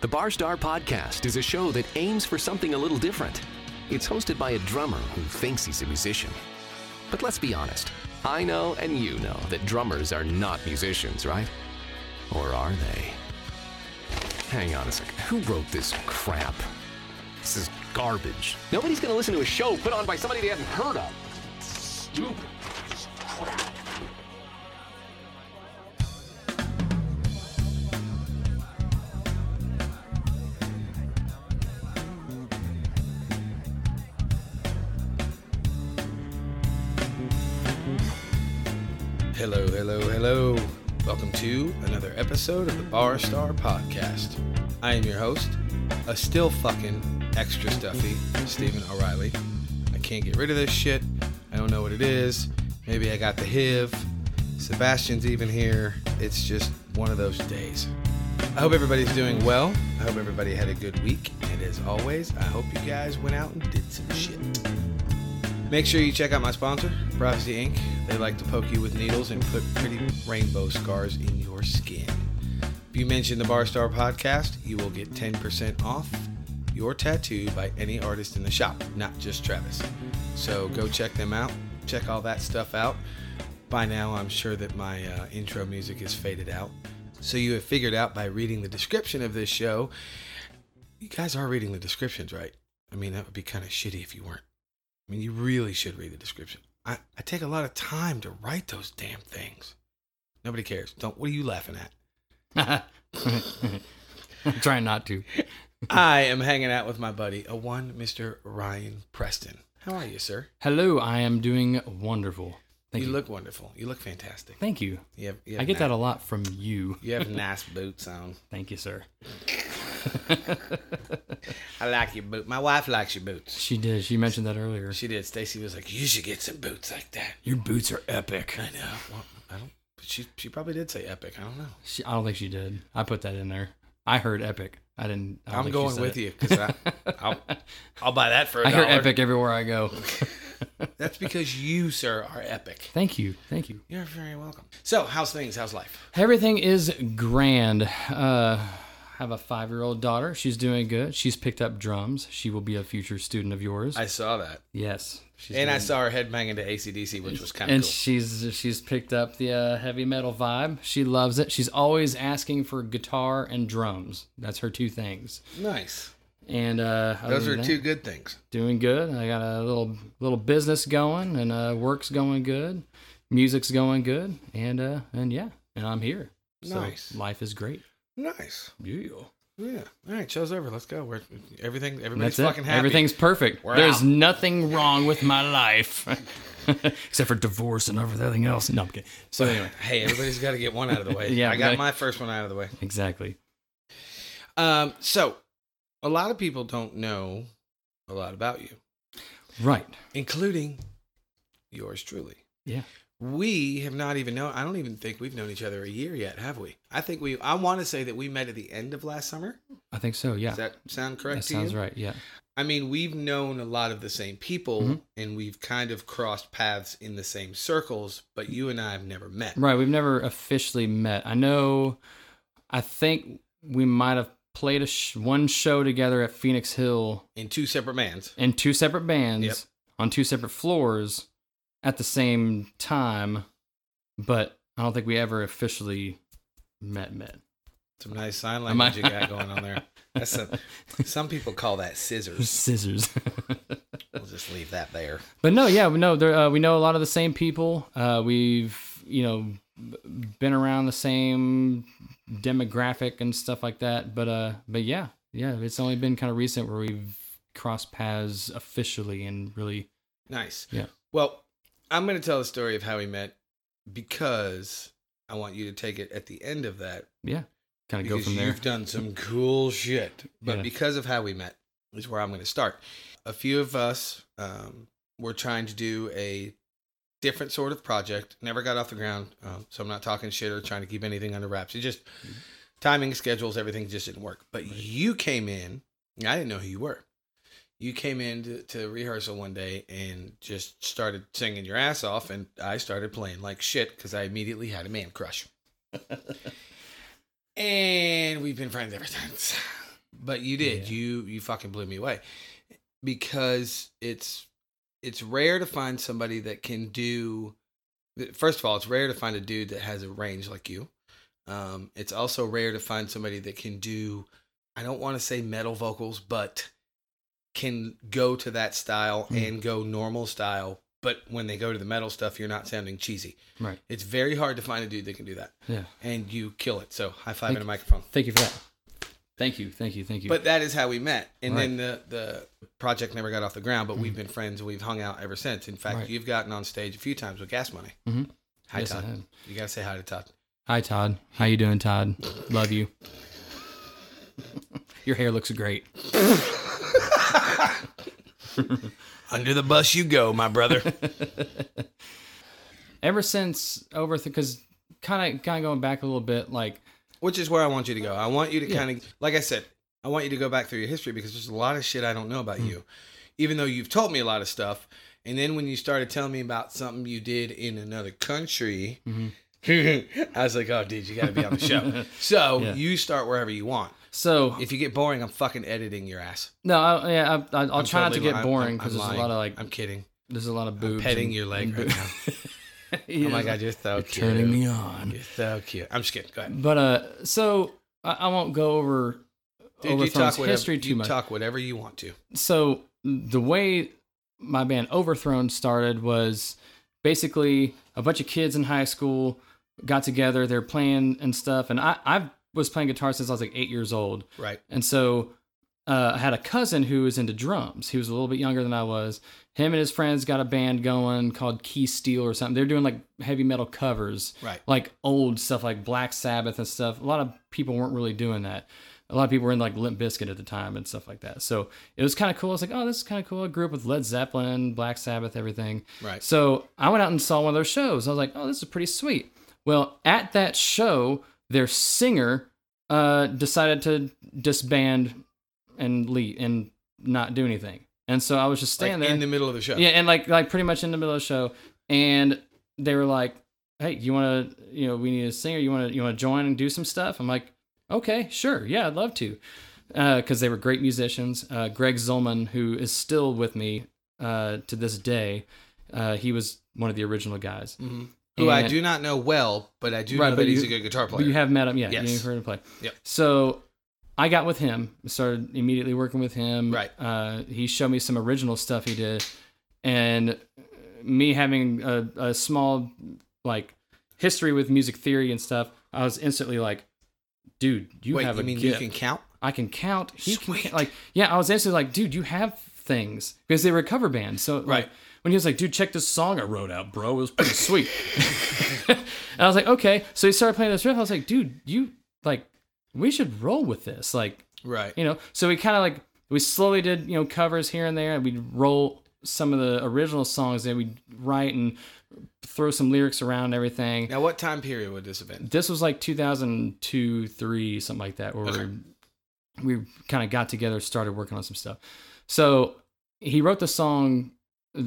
The Bar Star Podcast is a show that aims for something a little different. It's hosted by a drummer who thinks he's a musician. But let's be honest. I know and you know that drummers are not musicians, right? Or are they? Hang on a second. Who wrote this crap? This is garbage. Nobody's gonna listen to a show put on by somebody they haven't heard of. Stupid. Episode of the Bar Star Podcast. I am your host, a still fucking extra stuffy Stephen O'Reilly. I can't get rid of this shit. I don't know what it is. Maybe I got the HIV. Sebastian's even here. It's just one of those days. I hope everybody's doing well. I hope everybody had a good week. And as always, I hope you guys went out and did some shit. Make sure you check out my sponsor, Prophecy Ink. They like to poke you with needles and put pretty rainbow scars in your skin. You mention the Barstar podcast, you will get 10% off your tattoo by any artist in the shop, not just Travis. So go check them out. Check all that stuff out. By now, I'm sure that my uh, intro music is faded out. So you have figured out by reading the description of this show. You guys are reading the descriptions, right? I mean, that would be kind of shitty if you weren't. I mean, you really should read the description. I, I take a lot of time to write those damn things. Nobody cares. Don't. What are you laughing at? I'm trying not to. I am hanging out with my buddy, a one Mr. Ryan Preston. How are you, sir? Hello, I am doing wonderful. Thank you, you. look wonderful. You look fantastic. Thank you. You have, you have I get ni- that a lot from you. You have nice boots on. Thank you, sir. I like your boot. My wife likes your boots. She did. She mentioned that earlier. She did. Stacy was like, "You should get some boots like that." Your boots are epic. I know. Well, I don't. She she probably did say epic. I don't know. She, I don't think she did. I put that in there. I heard epic. I didn't. I I'm going with it. you because I'll I'll buy that for I hear dollar. epic everywhere I go. That's because you, sir, are epic. Thank you. Thank you. You're very welcome. So, how's things? How's life? Everything is grand. Uh, have a five-year-old daughter. She's doing good. She's picked up drums. She will be a future student of yours. I saw that, yes. She's and I saw her headbanging to ACDC, which was kind of and cool. she's she's picked up the uh, heavy metal vibe. She loves it. She's always asking for guitar and drums. That's her two things. nice. And uh, Those are that, two good things. doing good. I got a little little business going, and uh, work's going good. Music's going good, and uh, and yeah, and I'm here. So Nice. life is great. Nice. Yeah. Yeah. All right. Show's over. Let's go. We're everything. Everybody's That's it. fucking happy. Everything's perfect. We're There's out. nothing wrong with my life. Except for divorce and everything else. No, I'm kidding. So anyway, Hey, everybody's got to get one out of the way. Yeah, I got right. my first one out of the way. exactly. Um. So, a lot of people don't know a lot about you, Right. including yours truly. Yeah. We have not even known. I don't even think we've known each other a year yet, have we? I think we. I want to say that we met at the end of last summer. I think so. Yeah. Does that sound correct That sounds you? right. Yeah. I mean, we've known a lot of the same people, Mhm. and we've kind of crossed paths in the same circles. But you and I have never met. Right. We've never officially met. I know. I think we might have played a sh- one show together at Phoenix Hill in two separate bands. in two separate bands Yep. on two separate floors at the same time, but I don't think we ever officially met. Met. Some nice sign language you got going on there. That's a, some people call that scissors. Scissors. We'll just leave that there. But no, yeah, we know there, uh, we know a lot of the same people. Uh, we've you know been around the same demographic and stuff like that. But uh, but yeah, yeah, it's only been kind of recent where we've crossed paths officially and really. Nice. Yeah. Well, I'm going to tell the story of how we met because I want you to take it at the end of that Yeah, kind of go from there. you've done some cool shit. But Yeah. because of how we met is where I'm going to start. A few of us um, were trying to do a different sort of project. Never got off the ground, um, so I'm not talking shit or trying to keep anything under wraps. It just timing, schedules, everything just didn't work. But you came in. I didn't know who you were. You came in to, to rehearsal one day and just started singing your ass off, and I started playing like shit because I immediately had a man crush. and we've been friends ever since. but you did. Yeah. You you fucking blew me away because it's it's rare to find somebody that can do. First of all, it's rare to find a dude that has a range like you. Um, it's also rare to find somebody that can do. I don't want to say metal vocals, but can go to that style Mm. and go normal style. But when they go to the metal stuff, you're not sounding cheesy. Right. It's very hard to find a dude that can do that, Yeah. and you kill it. So high five in a microphone. Thank you for that. Thank you. Thank you. Thank you. But that is how we met, and Right. then the the project never got off the ground. But we've been friends. We've hung out ever since. In fact, Right. you've gotten on stage a few times with Gas Money. Mm-hmm. Hi, Yes, Todd. You gotta say hi to Todd. Hi, Todd. How you doing, Todd? Love you. Your hair looks great. Under the bus you go, my brother. Ever since over because kind of kind of going back a little bit, like Which is where I want you to go. I want you to Yeah. kind of, like I said, I want you to go back through your history because there's a lot of shit I don't know about you, even though you've told me a lot of stuff. And then when you started telling me about something you did in another country, Mm-hmm. I was like, oh, dude, you got to be on the show. So Yeah. you start wherever you want. So. If you get boring, I'm fucking editing your ass. no, I, yeah, I, I, I'll I'm try not to get boring because I'm there's a lot of like I'm kidding. there's a lot of boobs. petting and- your leg right boo- Oh my god, you're so cute. turning me on. You're so cute. I'm just kidding. Go ahead. But uh, so I, I won't go over Dude, talk whatever, history too you much. talk whatever you want to. so the way my band Overthrown started was basically a bunch of kids in high school got together, they're playing and stuff, and I I was playing guitar since I was like eight years old, Right. and so uh, I had a cousin who was into drums. He was a little bit younger than I was. Him and his friends got a band going called Key Steel or something. They're doing like heavy metal covers, Right. like old stuff like Black Sabbath and stuff. A lot of people weren't really doing that. A lot of people were in like Limp Bizkit at the time and stuff like that. So it was kind of cool. I was like, oh, this is kind of cool. I grew up with Led Zeppelin, Black Sabbath, everything. Right. So I went out and saw one of their shows. I was like, oh, this is pretty sweet. Well, at that show, their singer uh, decided to disband and leave and not do anything. And so I was just Like standing there. in the middle of the show. Yeah, and like like pretty much in the middle of the show, and they were like, "Hey, you want to? You know, we need a singer. You want to? You want to join and do some stuff?" I'm like, "Okay, sure, yeah, I'd love to," because they were great musicians. Uh, Greg Zolman, who is still with me uh, to this day, uh, he was one of the original guys. hmm Who I do not know well, but I do Right, know that he's you- a good guitar player. you have met him, yeah. Yes. You've heard him play. Yep. So I got with him, started immediately working with him. Right. Uh, he showed me some original stuff he did, and me having a, a small like history with music theory and stuff, I was instantly like, "Dude, you Wait, have you a mean gift. you can count? I can count. He Sweet. ca- like, yeah, I was instantly like, dude, you have things because they were a cover band. So like, Right. When he was like, dude, check this song I wrote out, bro. It was pretty sweet. and I was like, okay. So he started playing this riff. I was like, dude, you like, we should roll with this. Like, Right. you know. So we kind of like we slowly did you know covers here and there, and we'd roll some of the original songs that we'd write and throw some lyrics around and everything Now, what time period would this have been? this was like 2002 3 something like that where Okay. we, we kind of got together started working on some stuff so he wrote the song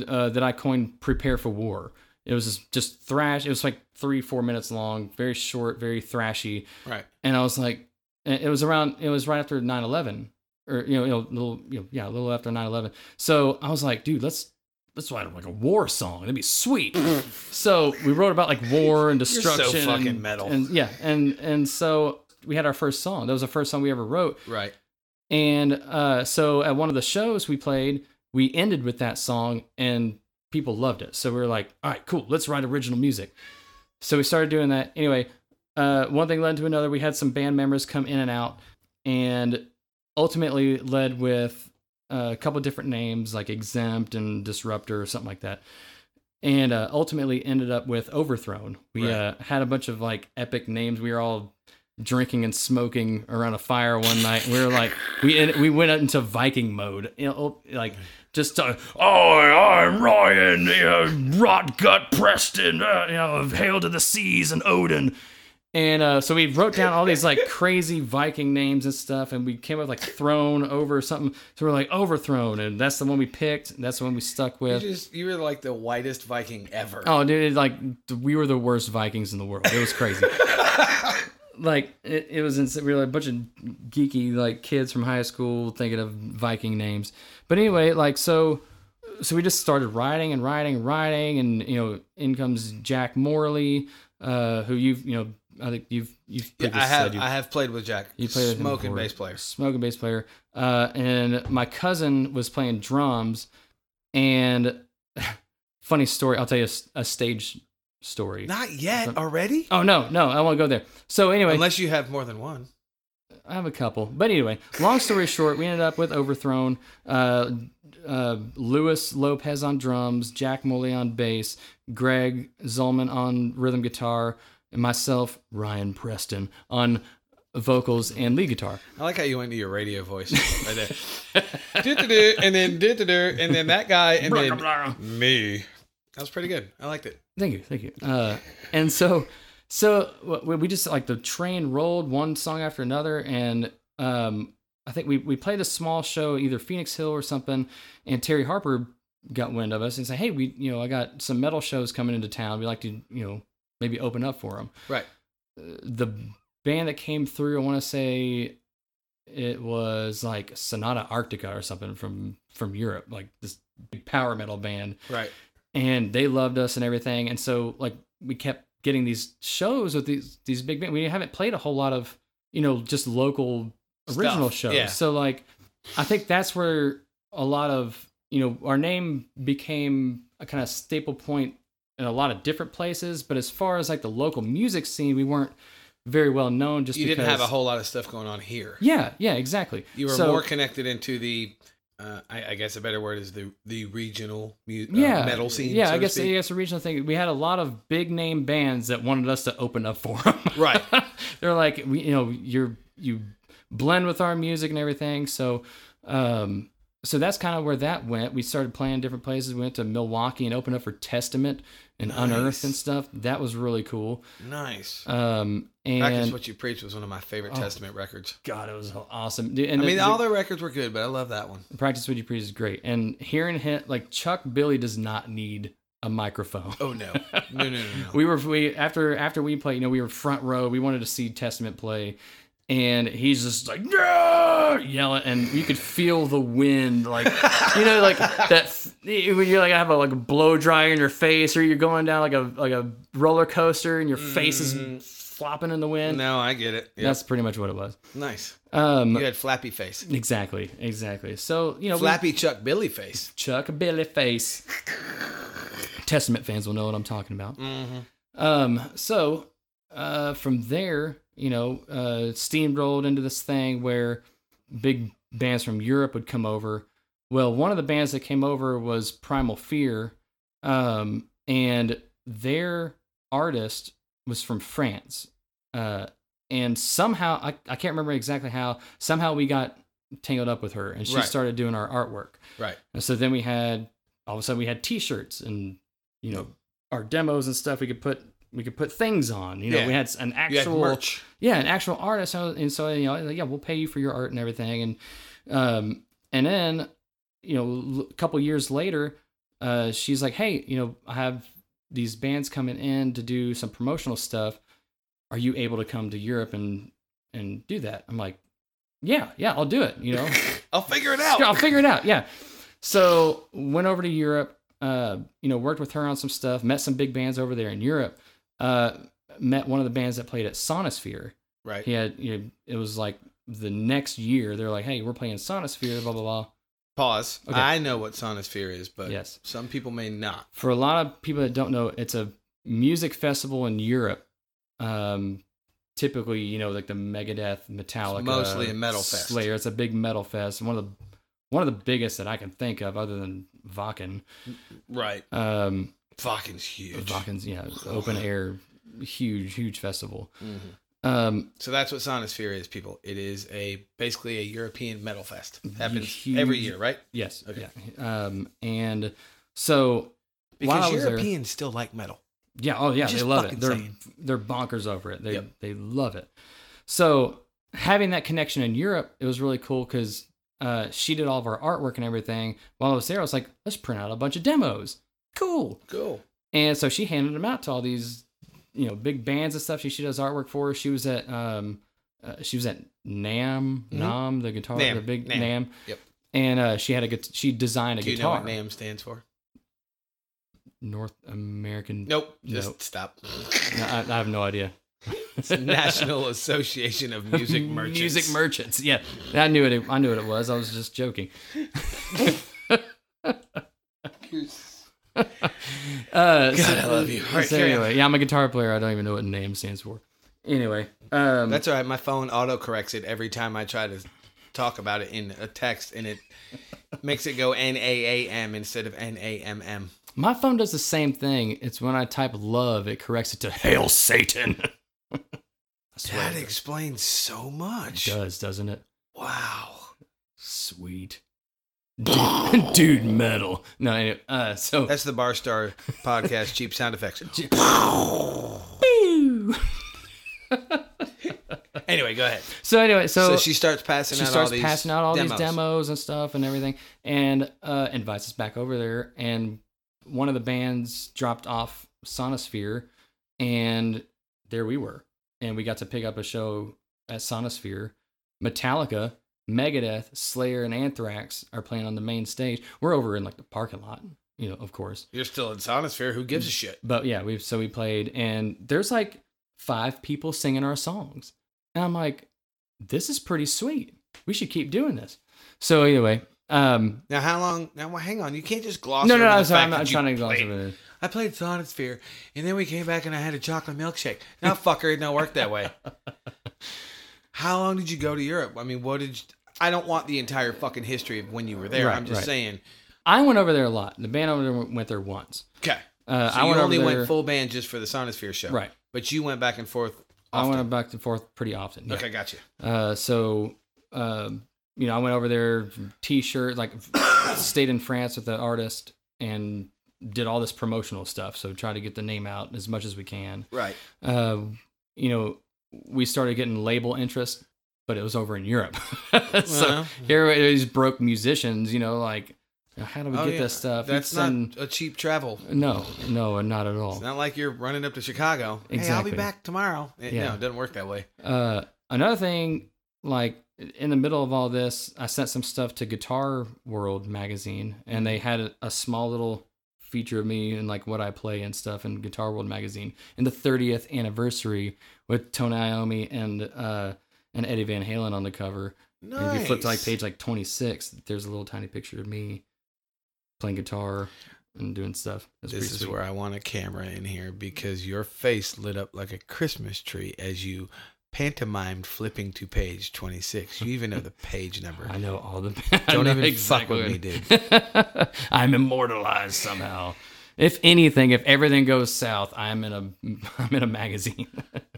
uh, that i coined prepare for war. It was just thrash. It was like three four minutes long very short very thrashy. Right. and i was like it was around it was right after 9-11 or you know, you know a little you know, yeah a little after 9-11 so i was like dude let's let's write like a war song. It'd be sweet. So we wrote about like war and so destruction fucking and, metal. and yeah and and so we had our first song. That was the first song we ever wrote. Right. and uh, so at one of the shows we played we ended with that song and people loved it. So we were like all right cool let's write original music. So we started doing that. Anyway uh, one thing led to another. We had some band members come in and out and ultimately led with uh, a couple different names like exempt and disruptor or something like that. And uh, ultimately ended up with overthrown. We Right. uh, had a bunch of like epic names. We were all drinking and smoking around a fire one night. We were like we we went into viking mode. You know, like just uh, oh i'm ryan you know, rot gut preston uh, you know hail to the seas and odin and uh, so we wrote down all these like crazy Viking names and stuff, and we came up with like thrown over something. So we're like overthrown, and that's the one we picked. That's the one we stuck You with. just you were like the whitest Viking ever. Oh, dude, it, like we were the worst Vikings in the world. It was crazy. like it, it was insane. we were like a bunch of geeky like kids from high school thinking of Viking names. But anyway, like so so we just started writing and writing and writing and you know in comes Jack Morley, uh, who you've you know I think you've you've Yeah, I have I have played with Jack. you played smoking bass player. Smoking bass player. Uh, and my cousin was playing drums. And funny story, I'll tell you a stage story. Not yet already. Oh no, no, I won't go there. So anyway, Unless you have more than one. I have a couple, but anyway, long story short, we ended up with Overthrown, uh, uh, Luis Lopez on drums, Jack Moley on bass, Greg Zolman on rhythm guitar, and myself, Ryan Preston, on vocals and lead guitar. I like how you went to your radio voice right there. And then and then that guy, and then me. That was pretty good. I liked it. Thank you, thank you. Uh, and so, so we just like the train rolled one song after another, and um, I think we we played a small show, either Phoenix Hill or something, and Terry Harper got wind of us and said, "Hey, we you know I got some metal shows coming into town. We like to you know maybe open up for them." Right. The band that came through, I want to say it was like Sonata Arctica or something from from Europe, like this big power metal band Right. And they loved us and everything. And so like we kept getting these shows with these these big bands. We haven't played a whole lot of you know just local original Stuff, shows. yeah. So like I think that's where a lot of you know our name became a kind of staple point in a lot of different places. But as far as like the local music scene, we weren't very well known. Just You because, didn't have a whole lot of stuff going on here. yeah yeah exactly. You were So- more connected into the. Uh, I, I guess a better word is the the regional mu- uh, metal scene. Yeah, so I guess. I guess a regional thing. We had a lot of big name bands that wanted us to open up for them. Right. They're like, we, you know, you're you blend with our music and everything. So, um, so that's kind of where that went. We started playing different places. We went to Milwaukee and opened up for Testament and Unearthed and stuff. That was really cool. Nice. Um, and Practice What You Preach was one of my favorite Oh. Testament records. God, it was awesome. Dude, And I mean, the- all their records were good, but I love that one. practice what you preach is great. And hearing him, like Chuck Billy does not need a microphone. Oh no, no, no, no, no. we were we after after we played you know we were front row we wanted to see testament play and he's just like yeah yelling and you could feel the wind like you know like that when you're like I have a like a blow dryer in your face or you're going down like a like a roller coaster and your face is flopping in the wind no, I get it. Yep. that's pretty much what it was nice. um You had flappy face, exactly exactly so you know we- flappy Chuck Billy face. Chuck Billy face. Testament fans will know what I'm talking about. Um, so uh, from there, you know, uh, steamrolled into this thing where big bands from Europe would come over. Well, one of the bands that came over was Primal Fear, um, and their artist was from France. Uh, and somehow, I, I can't remember exactly how, somehow we got tangled up with her and she Right. started doing our artwork. Right. And so then we had all of a sudden we had T-shirts and you know our demos and stuff. We could put we could put things on. You know, Yeah. we had an had actual merch. yeah, an actual artist. So- And so you know, like, yeah, we'll pay you for your art and everything. And um, and then you know, a couple years later, uh, she's like, hey, you know, I have these bands coming in to do some promotional stuff. Are you able to come to Europe and and do that? I'm like, yeah, yeah, I'll do it. You know. I'll figure it out. Yeah, I'll figure it out. Yeah. So went over to Europe. Uh, you know, worked with her on some stuff. Met some big bands over there in Europe. Uh, met one of the bands that played at Sonisphere. Right. He had, you know, it was like the next year. They're like, "Hey, we're playing Sonisphere." Blah blah blah. Pause. Okay. I know what Sonisphere is, but Yes. some people may not. For a lot of people that don't know, it's a music festival in Europe. Um, typically, you know, like the Megadeth, Metallica, mostly a metal fest. Slayer. It's a big metal fest. One of the one of the biggest that I can think of, other than Wacken. Right. Um, Fucking's huge. Wacken's, yeah, open air, huge, huge festival. Mhm. Um, So that's what Sonisphere is, people. It is a basically a European metal fest. Happens Huge. every year, right? yes, Okay. yeah. Um, and so Because was there- Europeans still like metal. Yeah, oh yeah, they love it. They're saying. they're bonkers over it. They Yep. they love it. So having that connection in Europe, it was really cool because uh, she did all of our artwork and everything. While I was there, I was like, let's print out a bunch of demos. Cool. Cool. And so she handed them out to all these you know big bands and stuff. She she does artwork for. She was at um, uh, she was at NAMM NAMM the guitar the big. NAMM. Yep. And uh, she had a guit- she designed a Do you know guitar. what NAMM stands for? North American. Nope. Just Nope. stop. No, I, I have no idea. It's National Association of Music Merchants. Music merchants. Yeah, I knew it. I knew what it was. I was just joking. Uh, God, I love you. Right, so anyway, yeah, I'm a guitar player. I don't even know what name stands for. Anyway, um, That's all right. My phone auto corrects it every time I try to talk about it in a text, and it makes it go N A A M instead of N A M M. my phone does the same thing. It's when I type love, it corrects it to hail Satan. That explains so much. It does, doesn't it? Wow. Sweet. Dude, dude metal. No, anyway, uh, so That's the Bar Star podcast cheap sound effects. Anyway, go ahead. so anyway, So, so, she starts passing she out starts all these passing out all demos. these demos and stuff and everything, and uh, invites us back over there. And one of the bands dropped off Sonisphere, and there we were, and we got to pick up a show at Sonisphere. Metallica, Megadeth, Slayer, and Anthrax are playing on the main stage. We're over in like the parking lot, you know, of course. You're still in Sonisphere. Who gives a shit? But yeah, we've so we played, and there's like five people singing our songs, and I'm like, this is pretty sweet. We should keep doing this. So anyway, um, Now, how long? Now, well, hang on. You can't just gloss no, over no, no, sorry, I'm not trying to gloss over it. I played Sonisphere, and then we came back and I had a chocolate milkshake. Now, fucker, it don't work that way. How long did you go to Europe? I mean, what did you, I don't want the entire fucking history of when you were there. Right, I'm just right. saying. I went over there a lot. The band over there went there once. Okay. Uh, So I you went only went full band just for the Sonisphere show, Right. But you went back and forth. I went back and forth pretty often. yeah. Okay, got you. Uh, so, um, you know, I went over there, t-shirt, like stayed in France with the artist and did all this promotional stuff. So try to get the name out as much as we can. Right. Uh, you know, we started getting label interest, but it was over in Europe. so Well. here are these broke musicians, you know, like, how do we Oh, get yeah. this stuff? That's It's not a cheap travel. no, no, not at all. It's not like you're running up to Chicago. Hey, I'll be back tomorrow. It- Yeah. No, it doesn't work that way. Uh, another thing, like in the middle of all this, I sent some stuff to Guitar World magazine, and they had a, a small little feature of me and like what I play and stuff in Guitar World magazine in the 30th anniversary with Tony Iommi and uh and Eddie Van Halen on the cover. And if you flip to like page like 26, there's a little tiny picture of me playing guitar and doing stuff. This is sweet. where I want a camera in here because your face lit up like a Christmas tree as you pantomimed flipping to page 26. You even know the page number. I know all the. I Don't even fuck with me, dude. I'm immortalized somehow. If anything, if everything goes south, I'm in a I'm in a magazine.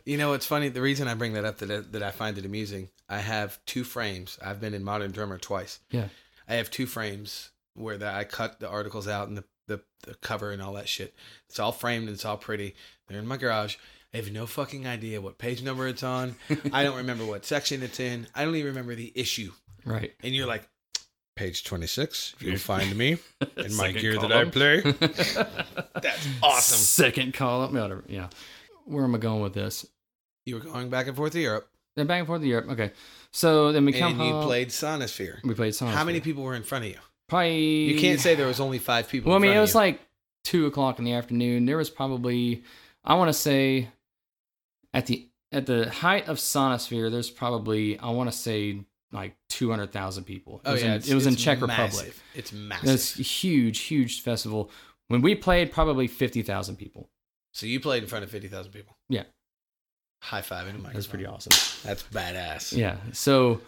You know, it's funny. The reason I bring that up that I, that I find it amusing, I have two frames. I've been in Modern Drummer twice. yeah. I have two frames where the, I cut the articles out and the, the, the cover and all that shit. It's all framed and it's all pretty. They're in my garage. I have no fucking idea what page number it's on. I don't remember what section it's in. I don't even remember the issue. Right. And you're like, page 26, you'll find me in my gear that I play. That's awesome. Second column. Yeah. Where am I going with this? You were going back and forth to Europe Then back and forth to Europe. Okay. So then we come and you home. played Sonisphere. we played songs. How many people were in front of you? Probably. You can't say there was only five people. Well, I mean, it was you. like two o'clock in the afternoon. There was probably, I want to say, at the at the height of Sonisphere, there's probably I want to say like two hundred thousand people. It Oh was yeah, in, it was in Czech massive. Republic. It's massive. It's a huge, huge festival. When we played, probably fifty thousand people. So you played in front of fifty thousand people. Yeah. High five in a microphone. That's pretty awesome. That's badass. Yeah. So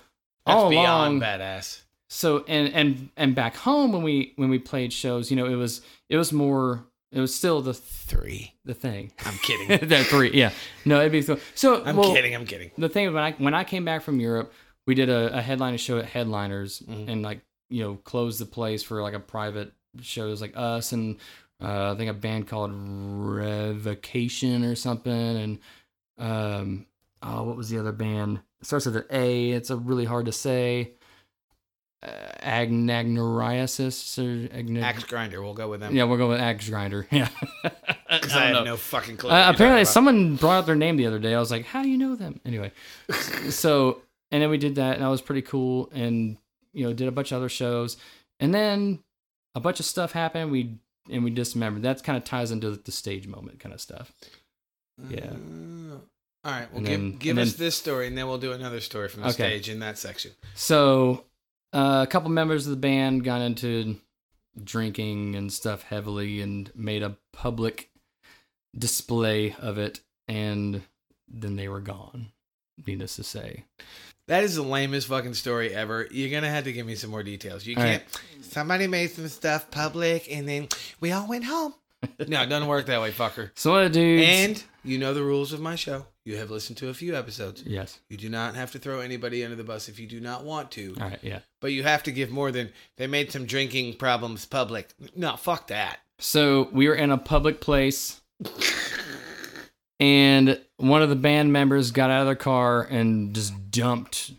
That's all beyond along, badass. so and and and back home when we when we played shows, you know, it was it was more. It was still the Three. the thing. I'm kidding. the three, yeah. No, it'd be th- so. I'm well, kidding. I'm kidding. the thing when I when I came back from Europe, we did a, a headliner show at Headliners Mhm. and like you know closed the place for like a private shows like us and uh, I think a band called Revocation or something and um oh what was the other band? It starts with an A. It's a really hard to say. Uh, or agn- Axe grinder. We'll go with them. Yeah, we'll go with axe grinder. Yeah. because I, I have know. no fucking clue. Uh, apparently, someone brought up their name the other day. I was like, "How do you know them?" Anyway, so and then we did that, and that was pretty cool. And you know, did a bunch of other shows, and then a bunch of stuff happened. We and we dismembered. That kind of ties into the stage moment kind of stuff. yeah. Uh, all right. Well, And give then- give us then- this story, and then we'll do another story from the Okay. stage in that section. So uh, a couple members of the band got into drinking and stuff heavily, and made a public display of it, and then they were gone. Needless to say. That is the lamest fucking story ever. You're gonna have to give me some more details. You All can't. Somebody made some stuff public, and then we all went home. no, it doesn't work that way, fucker. So what dudes? And you know the rules of my show. You have listened to a few episodes. yes. You do not have to throw anybody under the bus if you do not want to. All right. Yeah. But you have to give more than they made some drinking problems public. No, fuck that. So we were in a public place, and one of the band members got out of their car and just dumped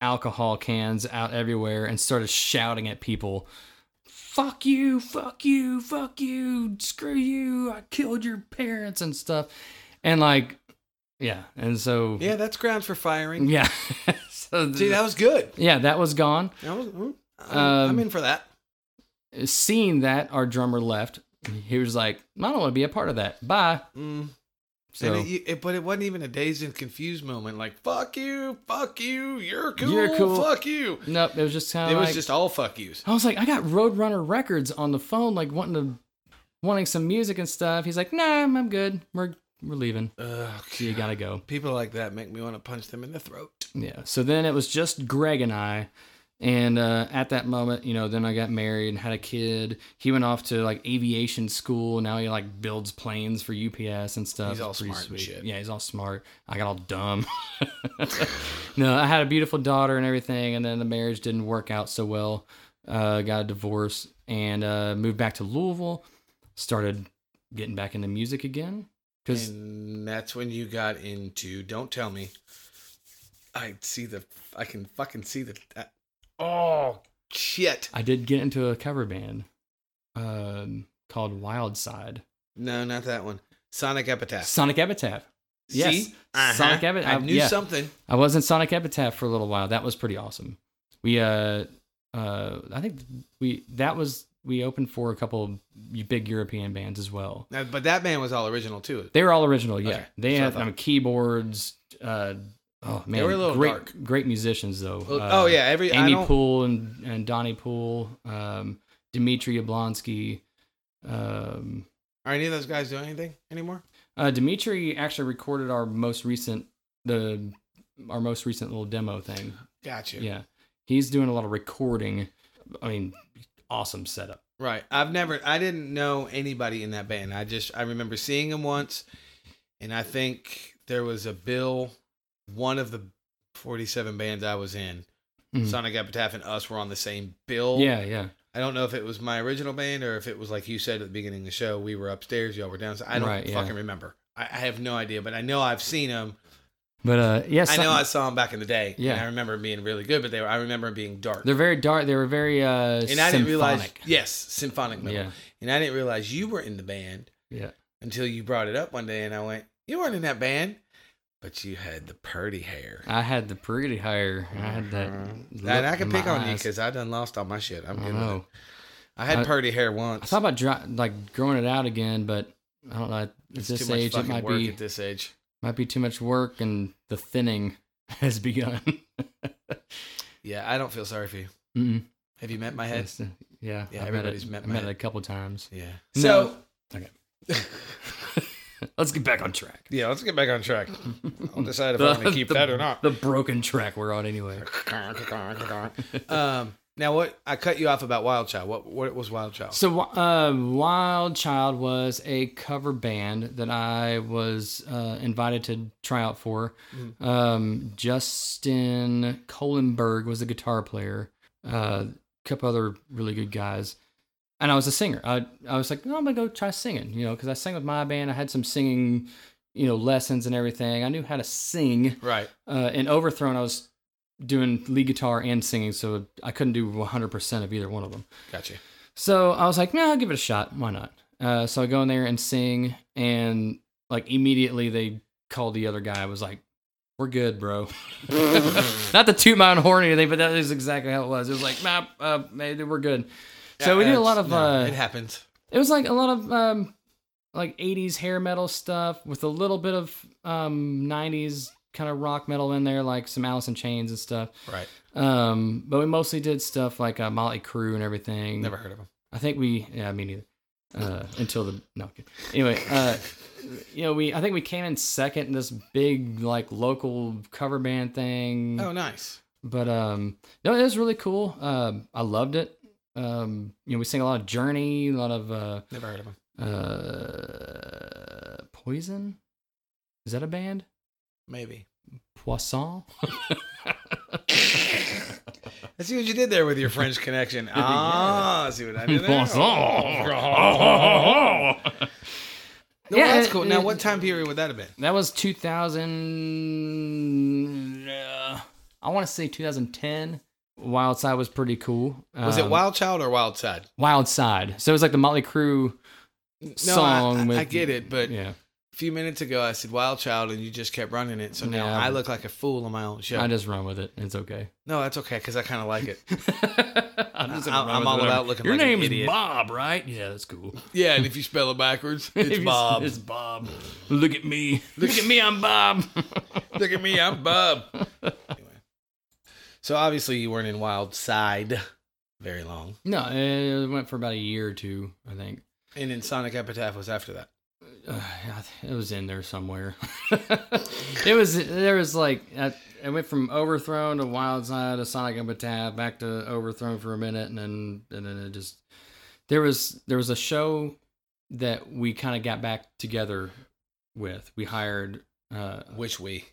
alcohol cans out everywhere and started shouting at people. Fuck you, fuck you, fuck you, screw you, I killed your parents and stuff. And like, yeah. And so, Yeah, that's grounds for firing. yeah. so, See, that was good. yeah, that was gone. That was, mm, I'm, Um, I'm in for that. Seeing that, our drummer left. He was like, I don't want to be a part of that. Bye. Mm. So, and it, it- but it wasn't even a dazed and confused moment. Like fuck you, fuck you, you're cool, You're cool. fuck you. Nope, it was just kind of. It of was just all fuck yous. I was like, I got Roadrunner Records on the phone, like wanting to wanting some music and stuff. He's like, Nah, I'm, I'm good. We're we're leaving. Ugh, So you gotta go. people like that make me want to punch them in the throat. Yeah. So then it was just Greg and I. And uh, at that moment, you know, then I got married and had a kid. He went off to like aviation school. Now he like builds planes for UPS and stuff. He's all smart shit. Yeah, he's all smart. I got all dumb. no, I had a beautiful daughter and everything, and then the marriage didn't work out so well. Uh, got a divorce and uh, moved back to Louisville. Started getting back into music again because And that's when you got into. Don't tell me. I see the. I can fucking see the. Uh, oh shit! I did get into a cover band um, called Wild Side. No, not that one. Sonic Epitaph. Sonic Epitaph. Yes. See? Uh-huh. Sonic Epitaph. I knew yeah. something. I was in Sonic Epitaph for a little while. That was pretty awesome. We uh uh I think we that was we opened for a couple of big European bands as well. Now, but that band was all original too. They were all original, yeah. Okay, They so I had thought. um, keyboards. Uh, oh man, were a little great, dark. great musicians though. Oh, Uh, oh, yeah, every Amy Poole and and Donnie Poole, um, Dmitry Yablonsky. Um, Are any of those guys doing anything anymore? uh, Dimitri actually recorded our most recent the our most recent little demo thing. Gotcha. Yeah, he's doing a lot of recording. I mean, awesome setup. Right. I've never I didn't know anybody in that band. I just I remember seeing him once and I think there was a bill one of the 47 bands I was in. Mhm. Sonic Epitaph and us were on the same bill. Yeah, yeah. I don't know if it was my original band or if it was like you said at the beginning of the show, we were upstairs, y'all were downstairs. I don't Right, yeah. fucking remember. I, I have no idea, but I know I've seen them. But uh, yes, I know I saw them back in the day. Yeah. I remember them being really good, but they were I remember them being dark. they're very dark. They were very uh, and I didn't realize symphonic. yes, symphonic metal. Yeah, And I didn't realize you were in the band. yeah. until you brought it up one day, and I went, "You weren't in that band, but you had the purdy hair." I had the pretty hair. I had that. Mhm. look and I can in pick my on you because I done lost all my shit. I'm I good with know. I had I- purdy hair once. I thought about dry, like growing it out again, but I don't know. At it's this too much age, it might work be at this age. might be too much work, and the thinning has begun. Yeah, I don't feel sorry for you. Mm-mm. Have you met my head? Yes, uh, yeah, Yeah, I've everybody's met met it, my met it a couple times. Yeah. No. So Let's get back on track. yeah, let's get back on track. I'll decide if I want to keep the- that or not. The broken track we're on anyway. um. Now, what I cut you off about Wild Child. What what was Wild Child? So, uh, Wild Child was a cover band that I was uh, invited to try out for. Mm-hmm. Um, Justin Kohlenberg was the guitar player. Uh, a couple other really good guys, and I was a singer. I I was like, no, I'm gonna go try singing, you know, because I sang with my band. I had some singing, you know, lessons and everything. I knew how to sing. Right. Uh, in Overthrown, I was doing lead guitar and singing, so I couldn't do 100% of either one of them. Gotcha. So I was like, "Yeah, I'll give it a shot. Why not?" Uh, so I go in there and sing, and like immediately they called the other guy. I was like, "We're good, bro." not to toot my own horn or anything, but that is exactly how it was. It was like, "Nah, uh, maybe we're good." So we did a lot of. No, uh, it happens. it was like a lot of um, like '80s hair metal stuff with a little bit of um, '90s kind of rock metal in there, like some Alice in Chains and stuff. Right. Um, but we mostly did stuff like uh, Motley Crue and everything. Never heard of them. I think we, yeah, me neither. Uh, until the no. Anyway, uh, you know, we I think we came in second in this big like local cover band thing. Oh, nice. But um, no, it was really cool. Um, I loved it. Um, you know, we sing a lot of Journey, a lot of uh, Never heard of them. uh, Poison. Is that a band? Maybe. Poisson. I see what you did there with your French connection. Ah, see what I did there? Poisson. No, Yeah, that's cool. Now, what time period would that have been? That was 2000. Uh, I want to say 2010. Wild Side was pretty cool. Was it Um, Wild Child or Wild Side? Wild Side? So it was like the Motley Crue No, song. I, I, with, I get it, but yeah, a few minutes ago I said Wild Child and you just kept running it. So now Yeah. I look like a fool on my own show. I just run with it. It's okay. no, that's okay because I kind of like it. I'm, I- I'm all whatever. about looking Your like name's idiot. Bob, right? Yeah, that's cool. Yeah, and if you spell it backwards, it's Bob. It's Bob. Look at me. Look at me. I'm Bob. Look at me, I'm Bob. so obviously you weren't in Wild Side very long, no, it went for about a year or two, I think. and then Sonic Epitaph was after that. Uh, it was in there somewhere. it was there was like I, I went from Overthrown to Wild Side to Sonic Epitaph back to Overthrown for a minute, and then and then it just there was there was a show that we kind of got back together with. We hired uh, Which we?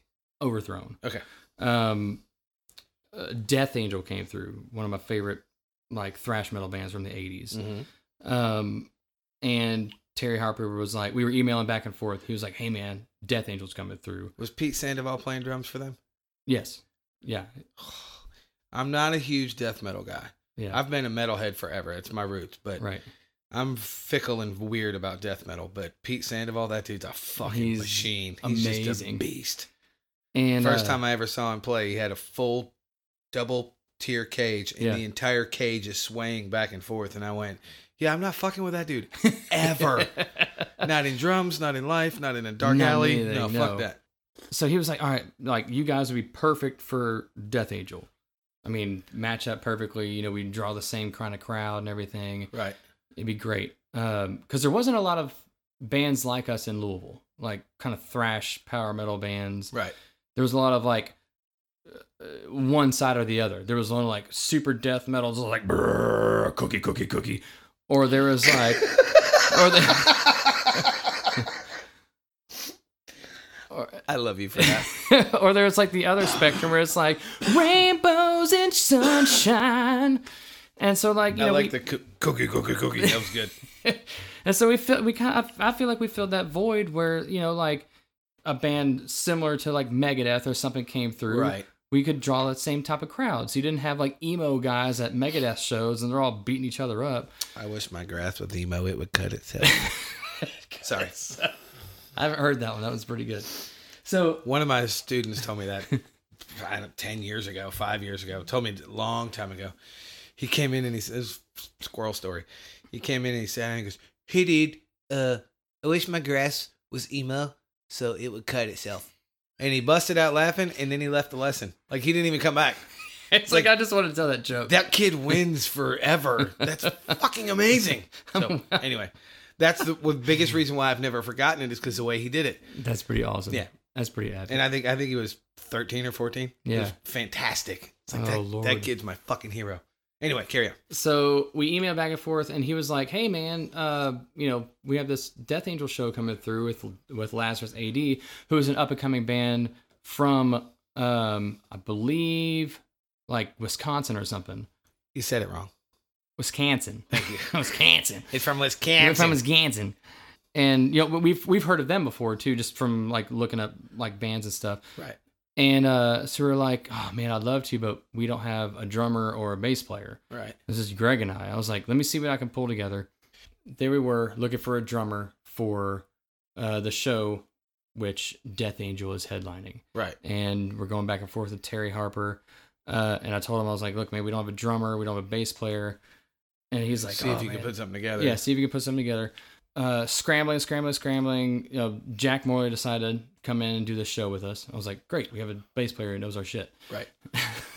Overthrown. Okay. Um, uh, Death Angel came through. One of my favorite like thrash metal bands from the '80s. Mm-hmm. Um, and Terry Harper was like, we were emailing back and forth. He was like, "Hey man, Death Angel's coming through." Was Pete Sandoval playing drums for them? Yes, yeah, I'm not a huge death metal guy. yeah, I've been a metalhead forever. It's my roots, but right. I'm fickle and weird about death metal. But Pete Sandoval, that dude's a fucking He's machine. He's just a amazing. beast. And First uh, time I ever saw him play, he had a full double tier cage, and Yeah. the entire cage is swaying back and forth. And I went, "Yeah, I'm not fucking with that dude ever. not in drums, not in life, not in a dark Not alley. no, no. fuck that." so he was like, "All right, like you guys would be perfect for Death Angel. I mean, match up perfectly. You know, we draw the same kind of crowd and everything. Right. It'd be great. Um, because there wasn't a lot of bands like us in Louisville, like kind of thrash power metal bands. Right. there was a lot of like one side or the other. There was one like super death metal, just like "Brrr, cookie, cookie, cookie, or there was like, or the, or, I love you for that. or there was like the other spectrum where it's like rainbows and sunshine, and so like you I know like we, the coo- cookie, cookie, cookie. That was good. and so we feel we kind of I feel like we filled that void where you know like a band similar to like Megadeth or something came through. Right. We could draw that same type of crowd. So you didn't have like emo guys at Megadeth shows and they're all beating each other up. I wish my grass was emo. It would cut itself. Sorry. I haven't heard that one. That was pretty good. So One of my students told me that I don't, 10 years ago, five years ago, told me a long time ago. He came in and he says, squirrel story. He came in and he said, and he goes, Hey, dude, uh, I wish my grass was emo so it would cut itself. And he busted out laughing and then he left the lesson. Like he didn't even come back. it's like, I just wanted to tell that joke. That kid wins forever. That's fucking amazing. So, anyway, that's the, biggest reason why I've never forgotten it is because the way he did it. That's pretty awesome. Yeah. That's pretty epic. And I think I think he was 13 or 14. It Yeah. was fantastic. It's like Oh, that, Lord. that kid's my fucking hero. Anyway, carry on. so we emailed back and forth and he was like hey man uh you know we have this death angel show coming through with with Lazarus A.D. who is an up and coming band from um i believe like wisconsin or something You said it wrong. wisconsin Thank you. wisconsin It's from Wisconsin. It's from wisconsin and you know we've we've heard of them before too just from like looking up like bands and stuff right. And uh, so we are like, oh man, I'd love to, but we don't have a drummer or a bass player. Right. This is Greg and I. I was like, let me see what I can pull together. There we were looking for a drummer for uh, the show, which Death Angel is headlining. Right. And we're going back and forth with Terry Harper. Uh, and I told him, I was like, look, man, we don't have a drummer, we don't have a bass player. And he's like, see "Oh, if you man." can put something together. Yeah, see if you can put something together. Uh, scrambling, scrambling, scrambling. You know, Jack Morley decided to come in and do this show with us. I was like, great, we have a bass player who knows our shit. Right.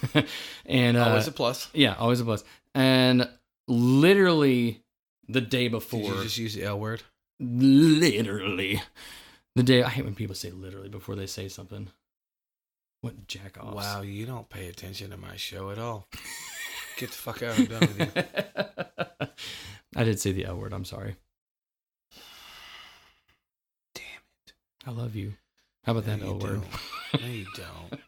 and uh, Always a plus. yeah, always a plus. And literally the day before, Did you just use the L word? literally the day. I hate when people say literally before they say something. What jack offs? Wow, you don't pay attention to my show at all. Get the fuck out. I'm done with you. I did say the L word. I'm sorry. I love you. How about No, that L word? No, you don't.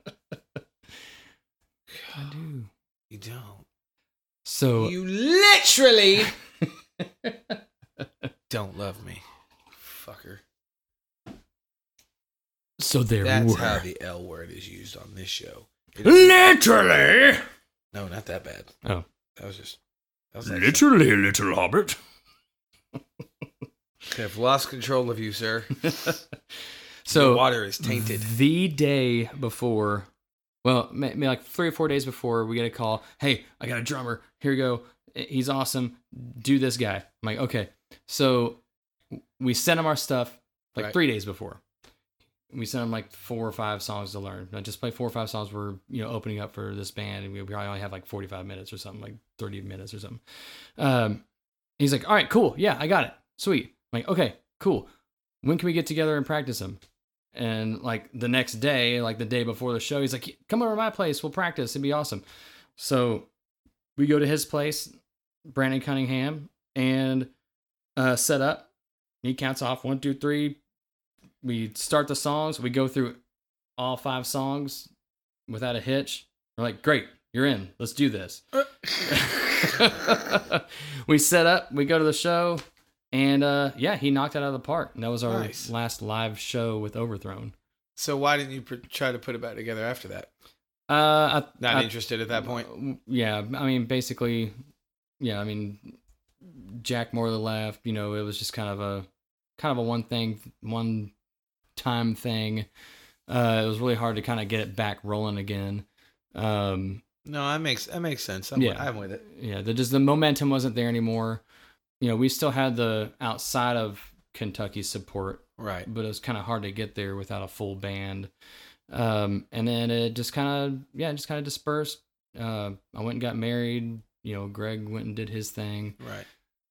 I do. You don't. So You literally don't love me. Fucker. so there That's were. That's how the L word is used on this show. Literally, no, not that bad. Oh. That was just. That was literally, little hobbit. I've lost control of you, sir. So the water is tainted. The day before, well, maybe like three or four days before, we get a call. Hey, I got a drummer. Here you go. He's awesome. Do this guy. I'm like, okay. So we sent him our stuff like Right. three days before. We sent him like four or five songs to learn. I just play four or five songs. We're you know opening up for this band, and we probably only have like 45 minutes or something, like 30 minutes or something. Um, he's like, all right, cool. Yeah, I got it. Sweet. Like, okay, cool. When can we get together and practice them? And like the next day, like the day before the show, he's like, come over to my place. We'll practice. It'd be awesome. So we go to his place, Brandon Cunningham, and uh, set up. He counts off one, two, three. We start the songs. We go through all five songs without a hitch. We're like, great, you're in. Let's do this. we set up, we go to the show, and uh, yeah, he knocked it out of the park. And that was our Nice. last live show with Overthrown. So why didn't you pr- try to put it back together after that? Uh, I, Not I- interested at that point. Yeah, I mean, basically, yeah, I mean, Jack Morley left. You know, it was just kind of a kind of a one thing, one time thing. Uh, it was really hard to kind of get it back rolling again. Um, No, that makes that makes sense. I'm, Yeah. I'm with it. yeah, the, just the momentum wasn't there anymore. You know, we still had the outside of Kentucky support, Right. but it was kind of hard to get there without a full band. Um, and then it just kind of, yeah, it just kind of dispersed. Uh, I went and got married. You know, Greg went and did his thing. Right.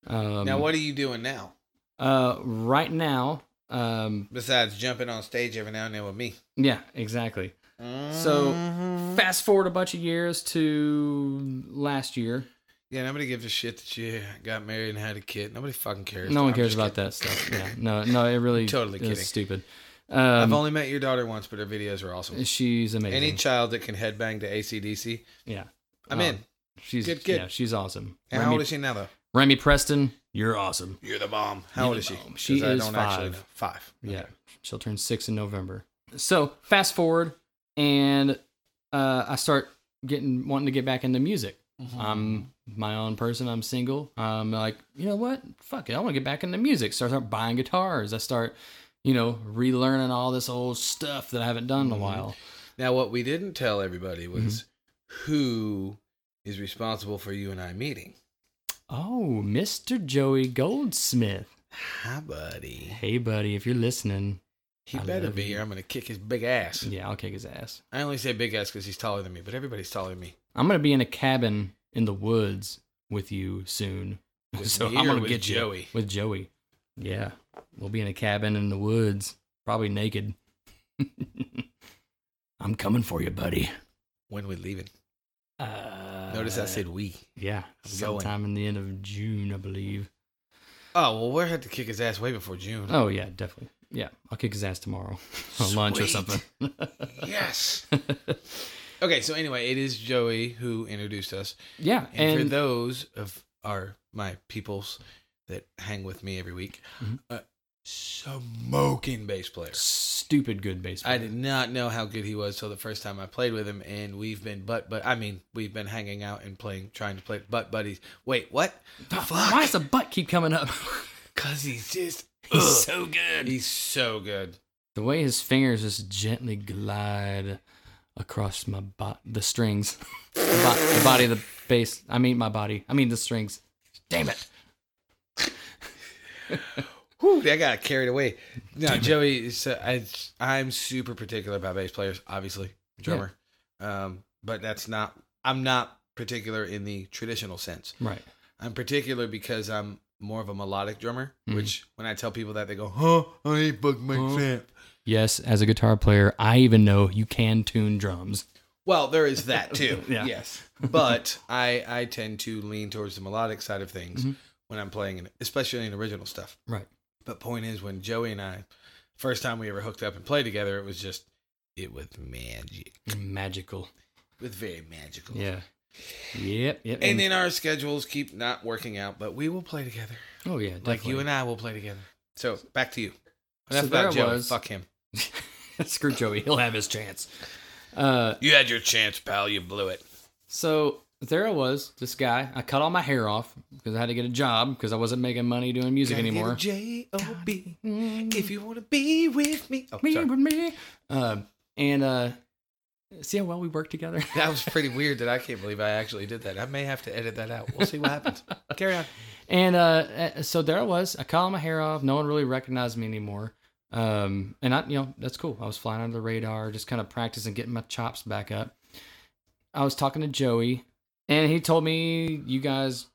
Um, now, what are you doing now Uh, right now, um, besides jumping on stage every now and then with me? yeah, exactly. So, Mhm. Fast forward a bunch of years to last year. Yeah, nobody gives a shit that you got married and had a kid. Nobody fucking cares. No one I'm cares about kidding. that stuff. Yeah, no, no, it really Totally is kidding. stupid. I've Um, only met your daughter once, but her videos are awesome. she's amazing. Any child that can headbang to ACDC, yeah, I'm Oh, in. She's Good kid. Yeah, she's awesome. And how Remy, old is she now, though? Remy Preston, you're awesome. You're the bomb. How You're old is she? bomb. She is five. Five. Yeah, she'll turn six in November. So fast forward, and uh, I start getting wanting to get back into music. Mm-hmm. I'm my own person. I'm single. I'm like, you know what? Fuck it. I want to get back into music. So I start buying guitars. I start, you know, relearning all this old stuff that I haven't done in a Mhm. while. Now, what we didn't tell everybody was Mm-hmm. who is responsible for you and I meeting. Oh, Mr. Joey Goldsmith. Hi, buddy. Hey, buddy, if you're listening, He I better be, here. I'm going to kick his big ass. yeah, I'll kick his ass. I only say big ass because he's taller than me, but everybody's taller than me. I'm gonna be in a cabin in the woods with you soon. With so I'm gonna get Joey? you with Joey. Yeah, we'll be in a cabin in the woods, probably naked. I'm coming for you, buddy. When we leaving? Uh, Notice I said we. yeah, going. sometime in the end of June, I believe. Oh, well, we're had to kick his ass way before June. Oh yeah, definitely. Yeah, I'll kick his ass tomorrow on lunch or something. Yes. Okay, so anyway, it is Joey who introduced us. yeah, And, for those of our my peoples that hang with me every week, Mhm. uh, smoking bass player. Stupid good bass. player. I did not know how good he was till the first time I played with him, and we've been but but I mean we've been hanging out and playing, trying to play butt buddies. Wait, what? Fuck? Why does the butt keep coming up? Cause he's just He's ugh. so good. he's so good. The way his fingers just gently glide across my bo- the strings, the, bo- the body of the bass. I mean my body. I mean the strings. Damn it. Whew, I got carried away. No, Joey, is, uh, I, I'm super particular about bass players, obviously, drummer. Um, but that's not, I'm not particular in the traditional sense. Right. I'm particular because I'm more of a melodic drummer, Mhm. which when I tell people that, they go, huh, I ain't fuck my Huh? Yes, as a guitar player, I even know you can tune drums. Well, there is that too. Yeah. Yes. But I, I tend to lean towards the melodic side of things Mhm. when I'm playing, in, especially in original stuff. Right. But point is, when Joey and I, first time we ever hooked up and played together, it was just, it was magic. Magical. It was very magical. Yeah. Yep. Yep. And then our schedules keep not working out, but we will play together. oh yeah, Like you and I will play together. So back to you. So Enough there about Joey. was. Fuck him. Screw Joey. He'll have his chance. Uh, You had your chance, pal. You blew it. so there I was, this guy. I cut all my hair off because I had to get a job because I wasn't making money doing music anymore. J O B. If you want to be with me. Oh, me sorry. with me. Uh, and uh, see how well we work together. That was pretty weird that I can't believe I actually did that. I may have to edit that out. We'll see what happens. Carry on. And uh, uh, so there I was. I cut all my hair off. No one really recognized me anymore. Um, and I, you know, that's cool. I was flying under the radar, just kind of practicing getting my chops back up. I was talking to Joey, and he told me you guys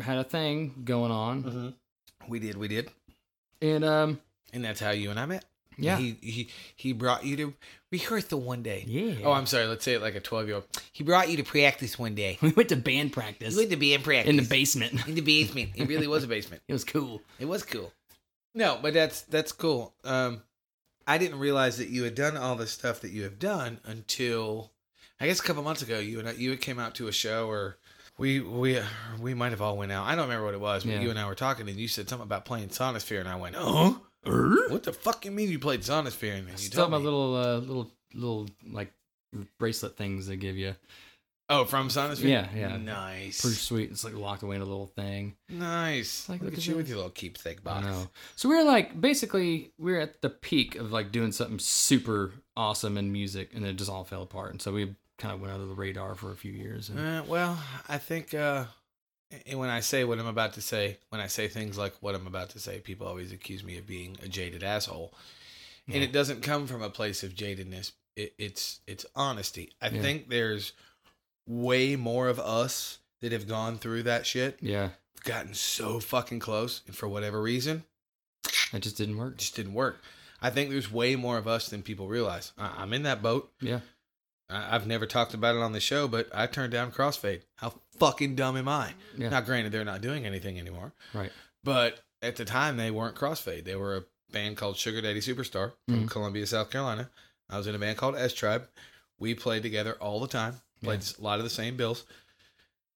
had a thing going on, Mm-hmm. We did. We did. and um, And that's how you and I met. Yeah. He he he brought you to rehearsal one day. yeah. Oh, I'm sorry. Let's say it like a 12 year old. He brought you to practice one day. we went to band practice We went to be in practice in the basement. In the basement. It really was a basement. It was cool. It was cool. No, but that's that's cool. Um, I didn't realize that you had done all the stuff that you have done until I guess a couple months ago. You and I, you came out to a show or we we we might have all went out. I don't remember what it was, but Yeah. you and I were talking, and you said something about playing Sonisphere, and I went, "Oh, what the fuck you mean you played Sonisphere?" And then you Still told my me, little uh, little little like bracelet things they give you. "Oh, from Sonisphere." Yeah, yeah. Nice, Pretty sweet. It's like locked away in a little thing. nice. Like, look, look at you with your little keepsake I box. know. So we're like, basically, we're at the peak of like doing something super awesome in music, and it just all fell apart. And so we kind of went under the radar for a few years. And, Uh, well, I think uh, and when I say what I'm about to say, when I say things like what I'm about to say, people always accuse me of being a jaded asshole, and Yeah. it doesn't come from a place of jadedness. It, it's it's honesty. I Yeah. think there's way more of us that have gone through that shit, yeah, gotten so fucking close, and for whatever reason, it just didn't work. just didn't work. I think there's way more of us than people realize. I, I'm in that boat. Yeah. I- I've never talked about it on the show, but I turned down Crossfade. How fucking dumb am I? Yeah. Now, granted, they're not doing anything anymore, Right. but at the time, they weren't Crossfade. They were a band called Sugar Daddy Superstar from Mhm. Columbia, South Carolina. I was in a band called S Tribe. We played together all the time, played a lot of the same bills.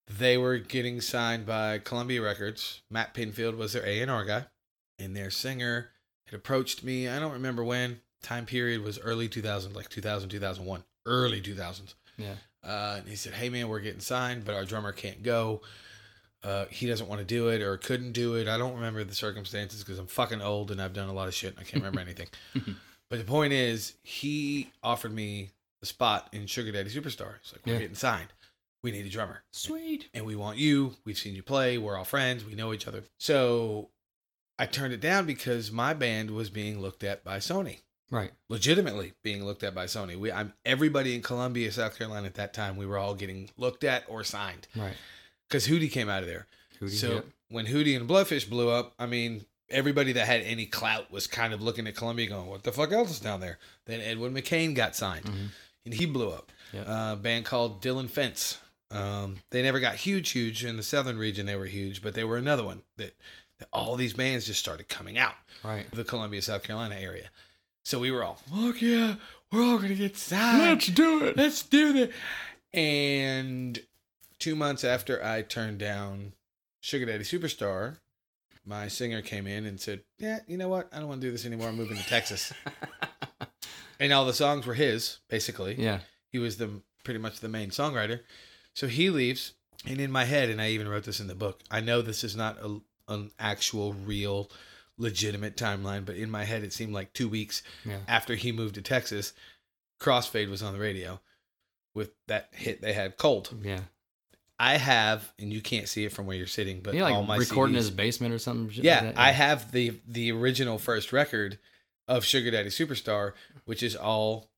They were getting signed by Columbia Records. Matt Pinfield was their A&R guy, and their singer had approached me. I don't remember when. Time period was early 2000, like 2000, 2001, early 2000s. Yeah. Uh, and he said, "Hey man, we're getting signed, but our drummer can't go. Uh, he doesn't want to do it or couldn't do it. I don't remember the circumstances because I'm fucking old and I've done a lot of shit. And I can't remember anything. But the point is, he offered me the spot in Sugar Daddy Superstar. He's like, we're Yeah. getting signed. We need a drummer, Sweet. and we want you. We've seen you play. We're all friends. We know each other. So I turned it down because my band was being looked at by Sony Right. legitimately being looked at by Sony. We, I'm everybody in Columbia, South Carolina at that time. We were all getting looked at or signed Right. because Hootie came out of there. Hootie, so yep. when Hootie and Blowfish blew up, I mean, everybody that had any clout was kind of looking at Columbia, going, "What the fuck else is down there?" Then Edwin McCain got signed, Mhm. And he blew up. Yep. Uh, a band called Dillon Fence. Um, they never got huge, huge in the southern region. They were huge, but they were another one that, that all these bands just started coming out Right. the Columbia, South Carolina area. So we were all, fuck yeah, we're all gonna get signed. Let's do it. Let's do that. And two months after I turned down Sugar Daddy Superstar, my singer came in and said, "Yeah, you know what? I don't want to do this anymore. I'm moving to Texas." and all the songs were his, basically. Yeah. He was the pretty much the main songwriter. So he leaves, and in my head, and I even wrote this in the book. I know this is not a, an actual, real, legitimate timeline, but in my head, it seemed like two weeks Yeah. after he moved to Texas, Crossfade was on the radio with that hit they had, "Cold." Yeah. I have, and you can't see it from where you're sitting, but He like all my recording CDs his basement or something. yeah, like that? I have the the original first record of Sugar Daddy Superstar, which is all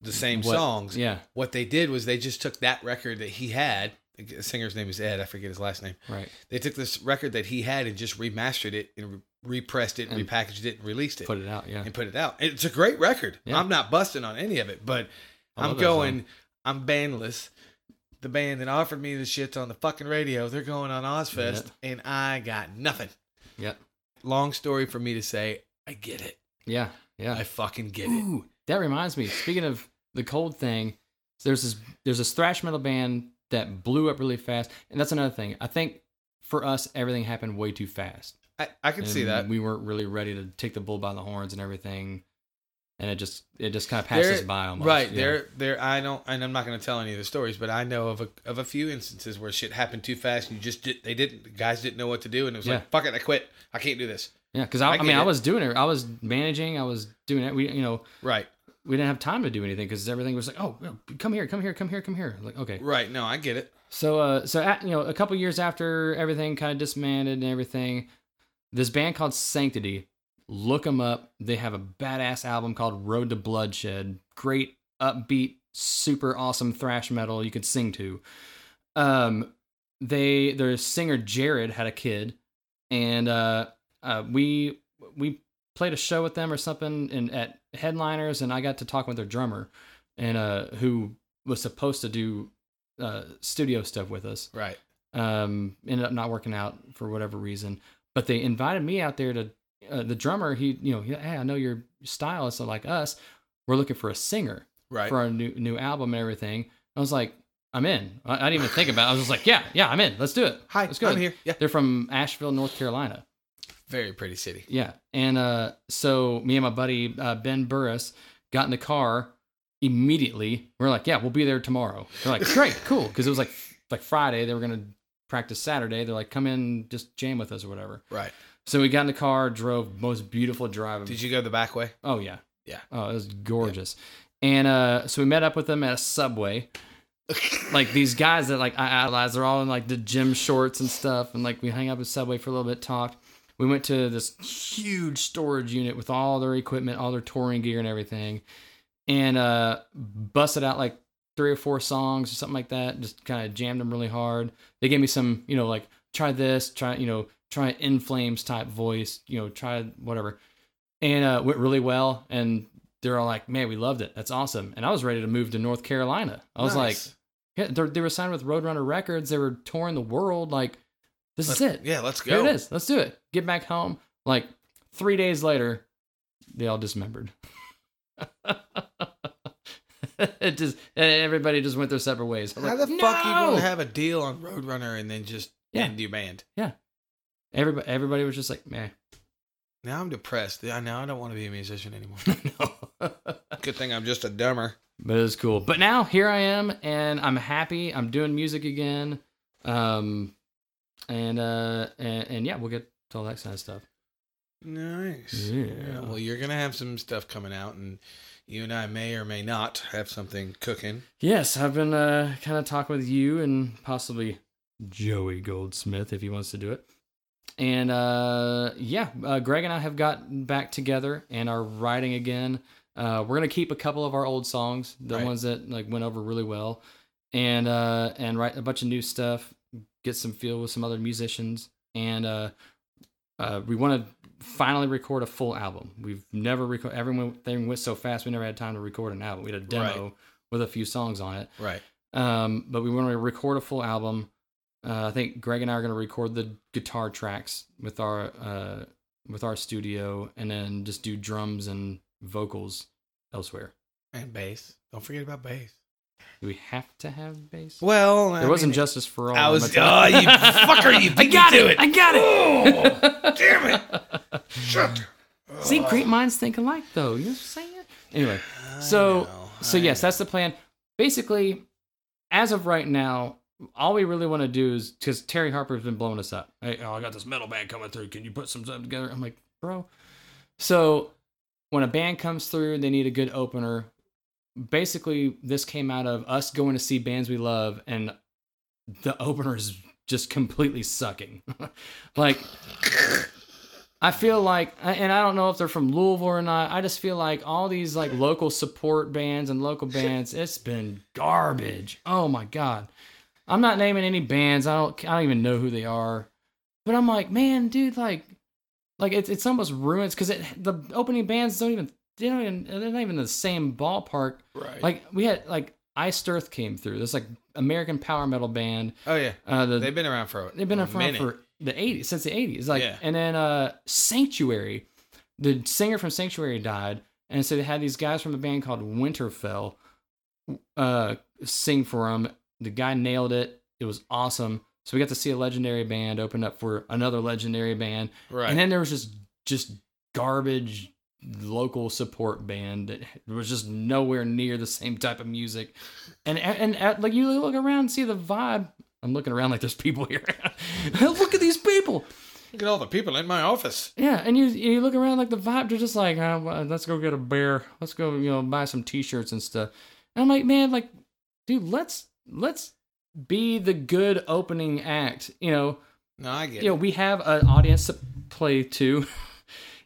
the same What- songs. Yeah. What they did was they just took that record that he had. The singer's name is Ed. I forget his last name. Right. They took this record that he had and just remastered it and re- repressed it, and repackaged it, and released it, Put it out. Yeah. and put it out. It's a great record. Yeah. I'm not busting on any of it, but I'm going. I'm bandless. The band that offered me the shit's on the fucking radio. They're going on Ozzfest, and I got nothing. Yep. Long story for me to say, I get it. Yeah. Yeah. I fucking get it. That reminds me. Speaking of the cold thing, there's this there's this thrash metal band that blew up really fast, and that's another thing. I think for us, everything happened way too fast. I, I can see that. we weren't really ready to take the bull by the horns and everything, and it just it just kind of passed us by almost. Right yeah. there, there. I don't, and I'm not going to tell any of the stories, but I know of a of a few instances where shit happened too fast. And you just did, they didn't. The guys didn't know what to do, and it was Yeah. like, fuck it, I quit. I can't do this. Yeah, because I, I I, mean, I was doing it. I was managing. I was doing it. We, you know, Right, we didn't have time to do anything because everything was like, oh, come here, come here, come here, come here. Like, okay. right. No, I get it. So, uh, so at, you know, a couple years after everything kind of disbanded and everything, this band called Sanctity, look them up. They have a badass album called Road to Bloodshed. Great, upbeat, super awesome thrash metal you could sing to. Um, they their singer Jared had a kid, and uh, uh, we we played a show with them or something in at Headliners, and I got to talk with their drummer, and uh, who was supposed to do uh, studio stuff with us. Right. Um, ended up not working out for whatever reason, but they invited me out there to. Uh, the drummer, he, you know, he, hey, I know you're is so like us. We're looking for a singer Right. for our new new album and everything. I was like, I'm in. I, I didn't even think about. it. I was just like, yeah, yeah, I'm in. Let's do it. Hi, Let's go. I'm here. Yeah. They're from Asheville, North Carolina. Very pretty city. Yeah, and uh, so me and my buddy uh, Ben Burris got in the car immediately. We are like, yeah, we'll be there tomorrow. They're like, great, cool, because it was like like Friday. They were gonna practice Saturday. They're like, come in, just jam with us or whatever. Right. So we got in the car, drove most beautiful drive. Did you go the back way? Oh yeah, Yeah. Oh, it was gorgeous. And uh, so we met up with them at a subway. like these guys that like I idolize, they're all in like the gym shorts and stuff, and like we hang up at Subway for a little bit, talked. We went to this huge storage unit with all their equipment, all their touring gear and everything, and uh, busted out like three or four songs or something like that. Just kind of jammed them really hard. They gave me some, you know, like try this, try you know, try in flames type voice, you know, try whatever, and uh, went really well. And they're all like, "Man, we loved it. That's awesome." And I was ready to move to North Carolina. I was like, yeah, they were signed with Roadrunner Records. They were touring the world. Like, this is Let's- it. Yeah, let's Here go. it is. Let's do it. Get back home. Like three days later, they all dismembered. it just everybody just went their separate ways. I'm How like, the fuck you going to have a deal on Roadrunner and then just Yeah. end your band? Yeah. Everybody, everybody was just like, man, Now I'm depressed. I now I don't want to be a musician anymore. no. Good thing I'm just a dumber. but it was cool. But now here I am, and I'm happy. I'm doing music again. Um, and uh, and, and yeah, we'll get to all that kind of stuff. Nice. Yeah. Well, you're gonna have some stuff coming out, and you and I may or may not have something cooking. Yes, I've been uh, kind of talking with you and possibly Joey Goldsmith if he wants to do it. And uh, yeah, uh, Greg and I have gotten back together and are writing again. Uh, we're gonna keep a couple of our old songs, the Right. ones that like went over really well, and uh, and write a bunch of new stuff. Get some feel with some other musicians, and uh, uh, we want to finally record a full album. We've never recorded. Everyone everything went so fast, we never had time to record an album. We had a demo Right. with a few songs on it. Right. Um, but we want to record a full album. Uh, I think Greg and I are going to record the guitar tracks with our uh, with our studio, and then just do drums and vocals elsewhere. And bass. Don't forget about bass. Do we have to have bass? Well, there wasn't justice for all. I was. Oh, you. fucker! You I got it. it. I got it. Oh, damn it! Shut. See, oh. great minds think alike, though. You know what I'm saying? Anyway, so so I yes, that's the plan. Basically, as of right now, all we really want to do is because Terry Harper's been blowing us up. Hey, oh, I got this metal band coming through. Can you put some stuff together? I'm like, bro. So when a band comes through, they need a good opener. Basically, this came out of us going to see bands we love, and the opener is just completely sucking. like, I feel like, and I don't know if they're from Louisville or not. I just feel like all these like local support bands and local bands, it's been garbage. Oh my god, I'm not naming any bands. I don't. I don't even know who they are. But I'm like, man, dude, like, like it's it's almost ruins because it, the opening bands don't even they don't even they're not even the same ballpark. Right. Like we had like Iced Earth came through. This like American power metal band. oh yeah, Uh, the, they've been around for. They've been around minute. for the 80s, since the 80s. Like, Yeah. and then uh, Sanctuary, the singer from Sanctuary died, and so they had these guys from a band called Witherfall uh, sing for them. The guy nailed it. It was awesome. So we got to see a legendary band open up for another legendary band, right. and then there was just just garbage local support band that was just nowhere near the same type of music. And and, and like you look around and see the vibe. I'm looking around like there's people here. look at these people. Look at all the people in my office. Yeah, and you you look around like the vibe. They're just like, oh, well, let's go get a bear. Let's go, you know, buy some t-shirts and stuff. And I'm like, man, like, dude, let's let's be the good opening act. You know, No, I get you know, we have an audience to play to.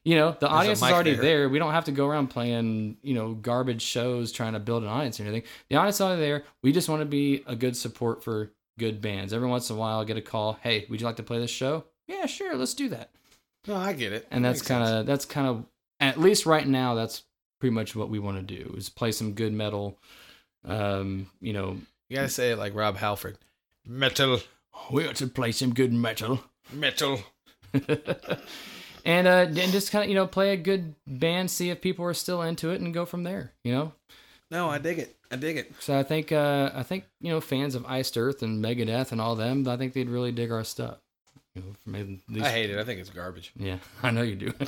you know, the a audience is already there. there. We don't have to go around playing, you know, garbage shows trying to build an audience or anything. The audience is already there. We just want to be a good support for good bands. Every once in a while, I get a call. Hey, would you like to play this show? Yeah, sure. Let's do that. No, I get it. And That that's kind of that's kind of at least right now. That's pretty much what we want to do is play some good metal. Um, you know, You gotta say it like Rob Halford. Metal, we got to play some good metal. metal. and uh and just kind of you know play a good band see if people are still into it and go from there you know No, I dig it. I dig it. so i think uh i think you know fans of iced earth and megadeth and all them i think they'd really dig our stuff you know for least, I hate it. I think it's garbage. yeah i know you do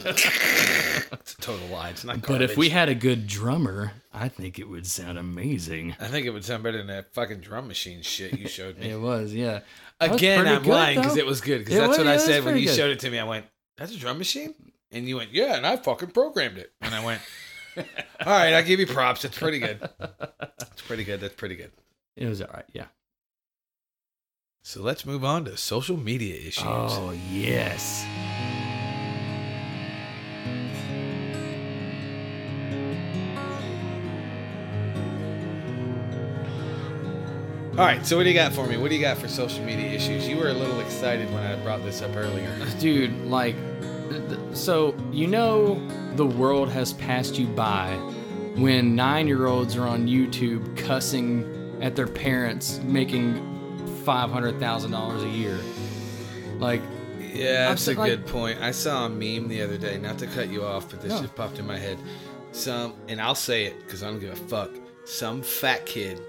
It's a total lie. It's not garbage. but if we had a good drummer i think it would sound amazing I think it would sound better than that fucking drum machine shit you showed me. it was yeah That was Again, I'm good, lying because it was good. Because that's was- what yeah, I said when you good. showed it to me. I went, "That's a drum machine," and you went, "Yeah," and I fucking programmed it. And I went, "All right, I give you props. It's pretty good. It's pretty good. That's pretty good." it was all right yeah So let's move on to social media issues. oh yes All right, so what do you got for me? What do you got for social media issues? You were a little excited when I brought this up earlier. dude like so you know the world has passed you by when nine-year-olds are on youtube cussing at their parents making $500000 a year like Yeah, that's a I'm so- like- good point. I saw a meme the other day. Not to cut you off, but this No. just popped in my head. Some, and I'll say it because I don't give a fuck. Some fat kid,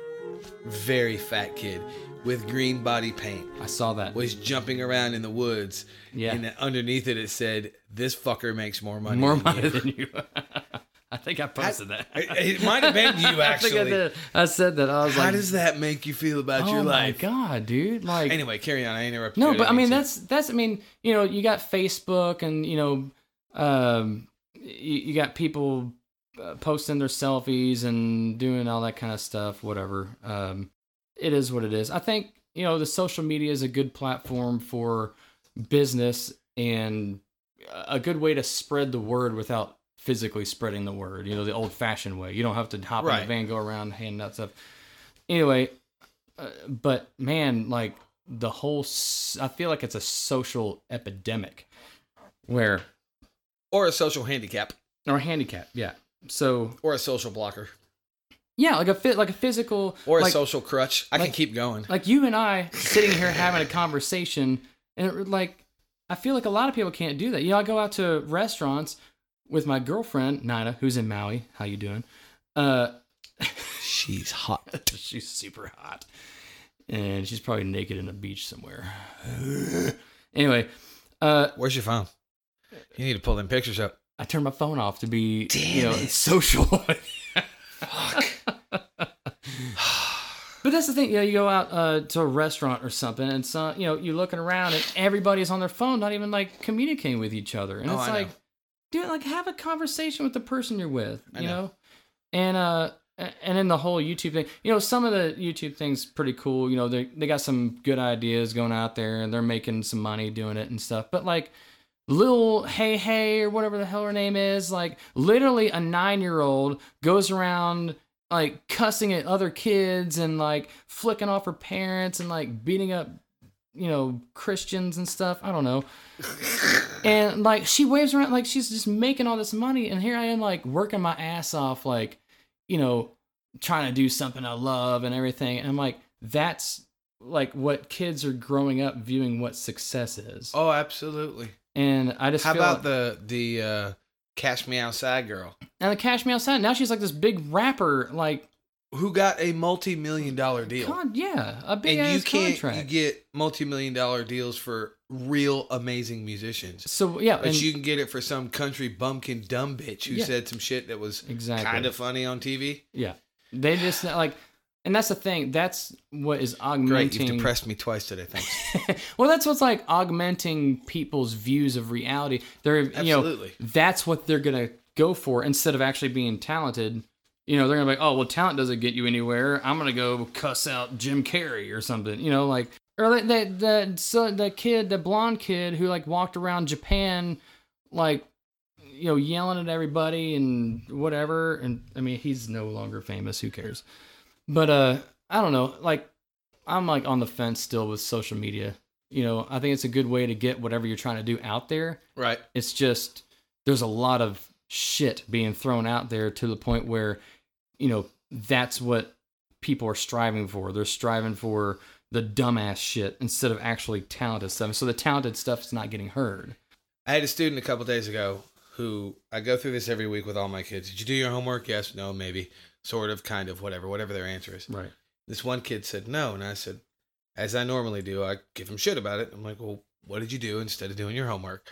very fat kid, with green body paint i saw that was jumping around in the woods. Yeah. And underneath it, it said, "This fucker makes more money." more than money you." than you i think i posted that It, might have been you I think I actually. I said that. I was How like, "How does that make you feel about "Oh your life?" Oh my god, dude!" Like, Anyway, carry on. I interrupted. No, but I mean that's that's I mean you know you got Facebook and you know um you, you got people uh, posting their selfies and doing all that kind of stuff whatever. Um it is what it is. I think you know the social media is a good platform for business and a good way to spread the word without physically spreading the word you know the old fashioned way. You don't have to hop in Right. the van go around handing out stuff anyway uh, but man like the whole s- i feel like it's a social epidemic where or a social handicap, or handicap yeah so or a social blocker, yeah like a fit like a physical or a like, social crutch. I can keep going. like you and i sitting here having a conversation and it, like i feel like a lot of people can't do that you know i go out to restaurants with my girlfriend nina who's in maui how you doing uh She's hot. she's super hot, and she's probably naked in a beach somewhere. anyway, uh, Where's your phone? You need to pull them pictures up. I turned my phone off to be, you know, it. social. But that's the thing, you know, you go out uh, to a restaurant or something, and so you know, you're looking around, and everybody's on their phone, not even like communicating with each other, and Oh, it's I know. like, dude, like have a conversation with the person you're with, you know. know, and uh, and then the whole YouTube thing, you know, some of the YouTube things pretty cool, you know, they they got some good ideas going out there, and they're making some money doing it and stuff, but like. Lil Hey Hey or whatever the hell her name is, like literally a nine year old goes around like cussing at other kids and like flicking off her parents and like beating up you know Christians and stuff. I don't know. and like she waves around like she's just making all this money and here I am like working my ass off like you know trying to do something I love and everything. And I'm like that's like what kids are growing up viewing what success is. Oh, absolutely. And I just How about like- the the uh, Cash Me Outside girl and the Cash Me Outside now she's like this big rapper like who got a multi million dollar deal? con- yeah, a big and ass you can't contract. you get multi million dollar deals for real amazing musicians. so yeah, But and you can get it for some country bumpkin dumb bitch who Yeah. said some shit that was exactly kind of funny on TV. yeah. They just like, and that's the thing. That's what is augmenting. Great, you've depressed me twice today. Thanks. well, that's what's like augmenting people's views of reality. They're you know that's what they're gonna go for instead of actually being talented. You know, they're gonna be like, oh well, talent doesn't get you anywhere. I'm gonna go cuss out Jim Carrey or something. You know, like or that that the so the kid, the blonde kid who like walked around Japan, like you know, yelling at everybody and whatever. And I mean, he's no longer famous. Who cares? But uh, I don't know. Like, I'm like on the fence still with social media. You know, I think it's a good way to get whatever you're trying to do out there. right. It's just there's a lot of shit being thrown out there to the point where, you know, that's what people are striving for. They're striving for the dumbass shit instead of actually talented stuff. So the talented stuff's not getting heard. I had a student a couple days ago who I go through this every week with all my kids. Did you do your homework? Yes, no, maybe, sort of, kind of, whatever, whatever their answer is. Right. This one kid said no, and I said, as I normally do, I give him shit about it. I'm like, well, what did you do instead of doing your homework?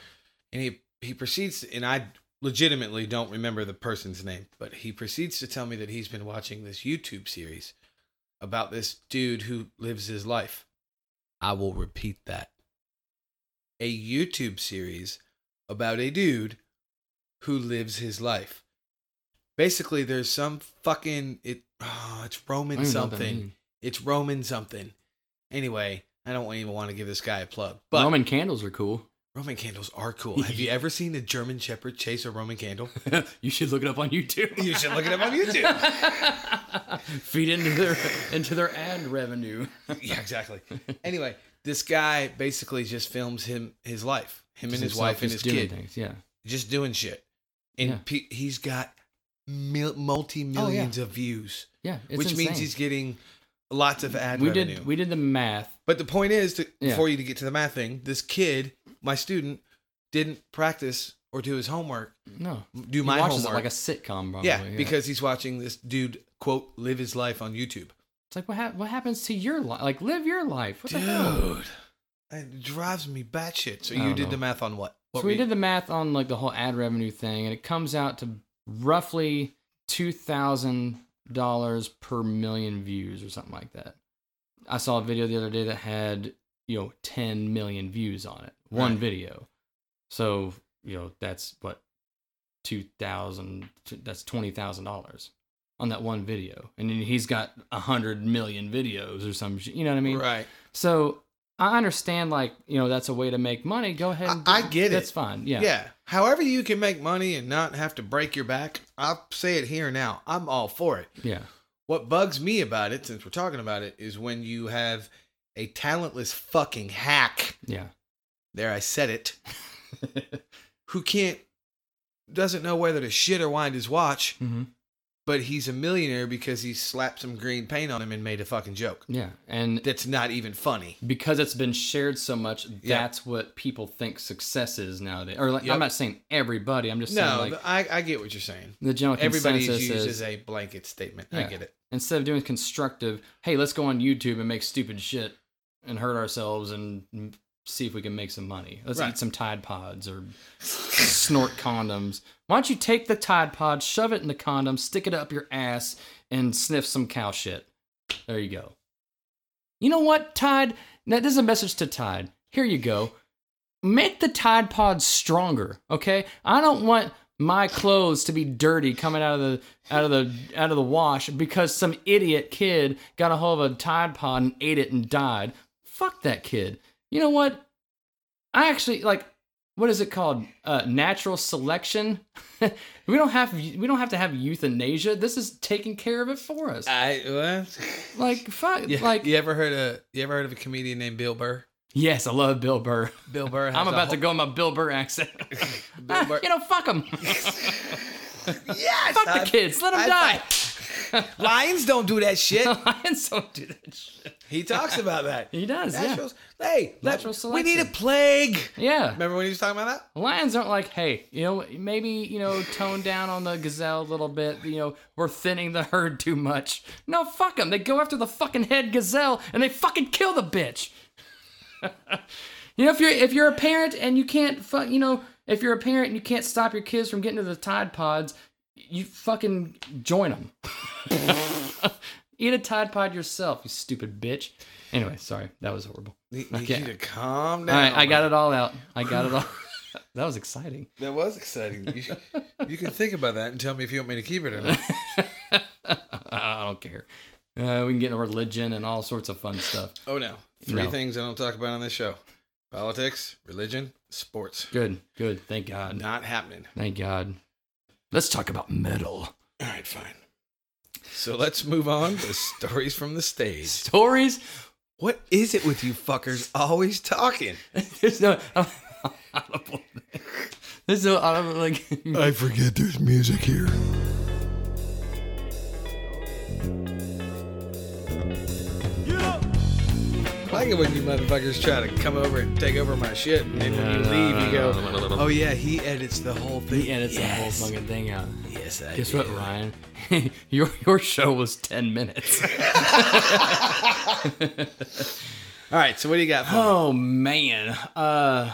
And he he proceeds, and I legitimately don't remember the person's name, but he proceeds to tell me that he's been watching this YouTube series about this dude who lives his life. I will repeat that. A YouTube series about a dude who lives his life. Basically, there's some fucking it. Oh, it's Roman don't even know what that something. It's Roman something. Anyway, I don't even want to give this guy a plug, but Roman, candles are cool. Roman candles are cool. Have you ever seen a German Shepherd chase a Roman candle? you should look it up on YouTube. You should look it up on YouTube. Feed into their into their ad revenue. yeah, exactly. Anyway, this guy basically just films him his life, him and his wife and his doing kid, Things. Yeah. just doing shit, and Yeah. pe- he's got mil- multi millions oh, of views, Yeah. It's which means he's getting lots of ad we revenue. did we did the math. But the point is, to, Yeah. before you to get to the math thing, this kid, my student, didn't practice or do his homework, No. do He my watches homework. it like a sitcom probably. yeah, because he's watching this dude quote live his life on YouTube. it's like what hap- what happens to your life? Like live your life. What the hell? Dude, it drives me batshit. So you did know. the math on what? What so we you- did the math on like the whole ad revenue thing, and it comes out to roughly two thousand dollars per million views or something like that. I saw a video the other day that had you know ten million views on it, one Right. video. So you know that's what two thousand. That's twenty thousand dollars on that one video, and then he's got a hundred million videos or some. You know what I mean? right. So I understand, like you know, that's a way to make money. Go ahead. And I- I get it. That's fine. Yeah. Yeah. However you can make money and not have to break your back, I'll say it here now. I'm all for it. Yeah. What bugs me about it, since we're talking about it, is when you have a talentless fucking hack. Yeah. There, I said it. Who can't, doesn't know whether to shit or wind his watch, hmm but he's a millionaire because he slapped some green paint on him and made a fucking joke. Yeah, and That's not even funny. because it's been shared so much, Yeah. that's what people think success is nowadays. Or like, Yep. I'm not saying everybody. I'm just saying No, like I, I get what you're saying. the general Everybody consensus uses is a blanket statement. I get it. instead of doing constructive, hey, let's go on YouTube and make stupid shit and hurt ourselves and see if we can make some money. Let's Right. eat some Tide Pods or snort condoms. Why don't you take the Tide Pod, shove it in the condom, stick it up your ass, and sniff some cow shit? There you go. You know what, Tide? Now, this is a message to Tide. Here you go. Make the Tide Pods stronger, okay? I don't want my clothes to be dirty coming out of the out of the out of the wash because some idiot kid got a hold of a Tide Pod and ate it and died. Fuck that kid. You know what? I actually like what is it called? Uh, natural selection. we don't have we don't have to have euthanasia. This is taking care of it for us. I what? Like fuck. Yeah, Like you ever heard of you ever heard of a comedian named Bill Burr? yes, I love Bill Burr. Bill Burr. I'm about to go in my Bill Burr accent. Bill Burr. you know, fuck them. yes, fuck the kids. Let them die. Lions don't do that shit. Lions don't do that shit. He talks about that. He does, yeah. Naturals. Hey, let- Natural we need a plague. Yeah. Remember when he was talking about that? Lions aren't like, hey, you know, maybe, you know, tone down on the gazelle a little bit. You know, we're thinning the herd too much. No, fuck them. They go after the fucking head gazelle and they fucking kill the bitch. you know, if you're if you're a parent and you can't, fu- you know, if you're a parent and you can't stop your kids from getting to the Tide Pods, you fucking join them. Eat a Tide Pod yourself, you stupid bitch. Anyway, sorry, that was horrible. You, you Okay. need to calm down. right, I got it all out. I got it all. that was exciting. That was exciting. You, should- you can think about that and tell me if you want me to keep it or not. I don't care. Uh, we can get into religion and all sorts of fun stuff. Oh no. Three No. things I don't talk about on this show: politics, religion, sports. Good, good. Thank God. Not happening. Thank God. Let's talk about metal All right, fine. So let's move on to stories from the stage. stories. What is it with you fuckers always talking? There's no. audible. There's no audible, like. I forget there's music here. I like it when you motherfuckers try to come over and take over my shit, and then when you No, leave, no, you go, no, no, no, no. "Oh yeah, he edits the whole thing." He edits yes. the whole fucking thing out. Yes, I Guess what, Ryan? your your show was ten minutes. All right, so what do you got? For me? oh man. Uh,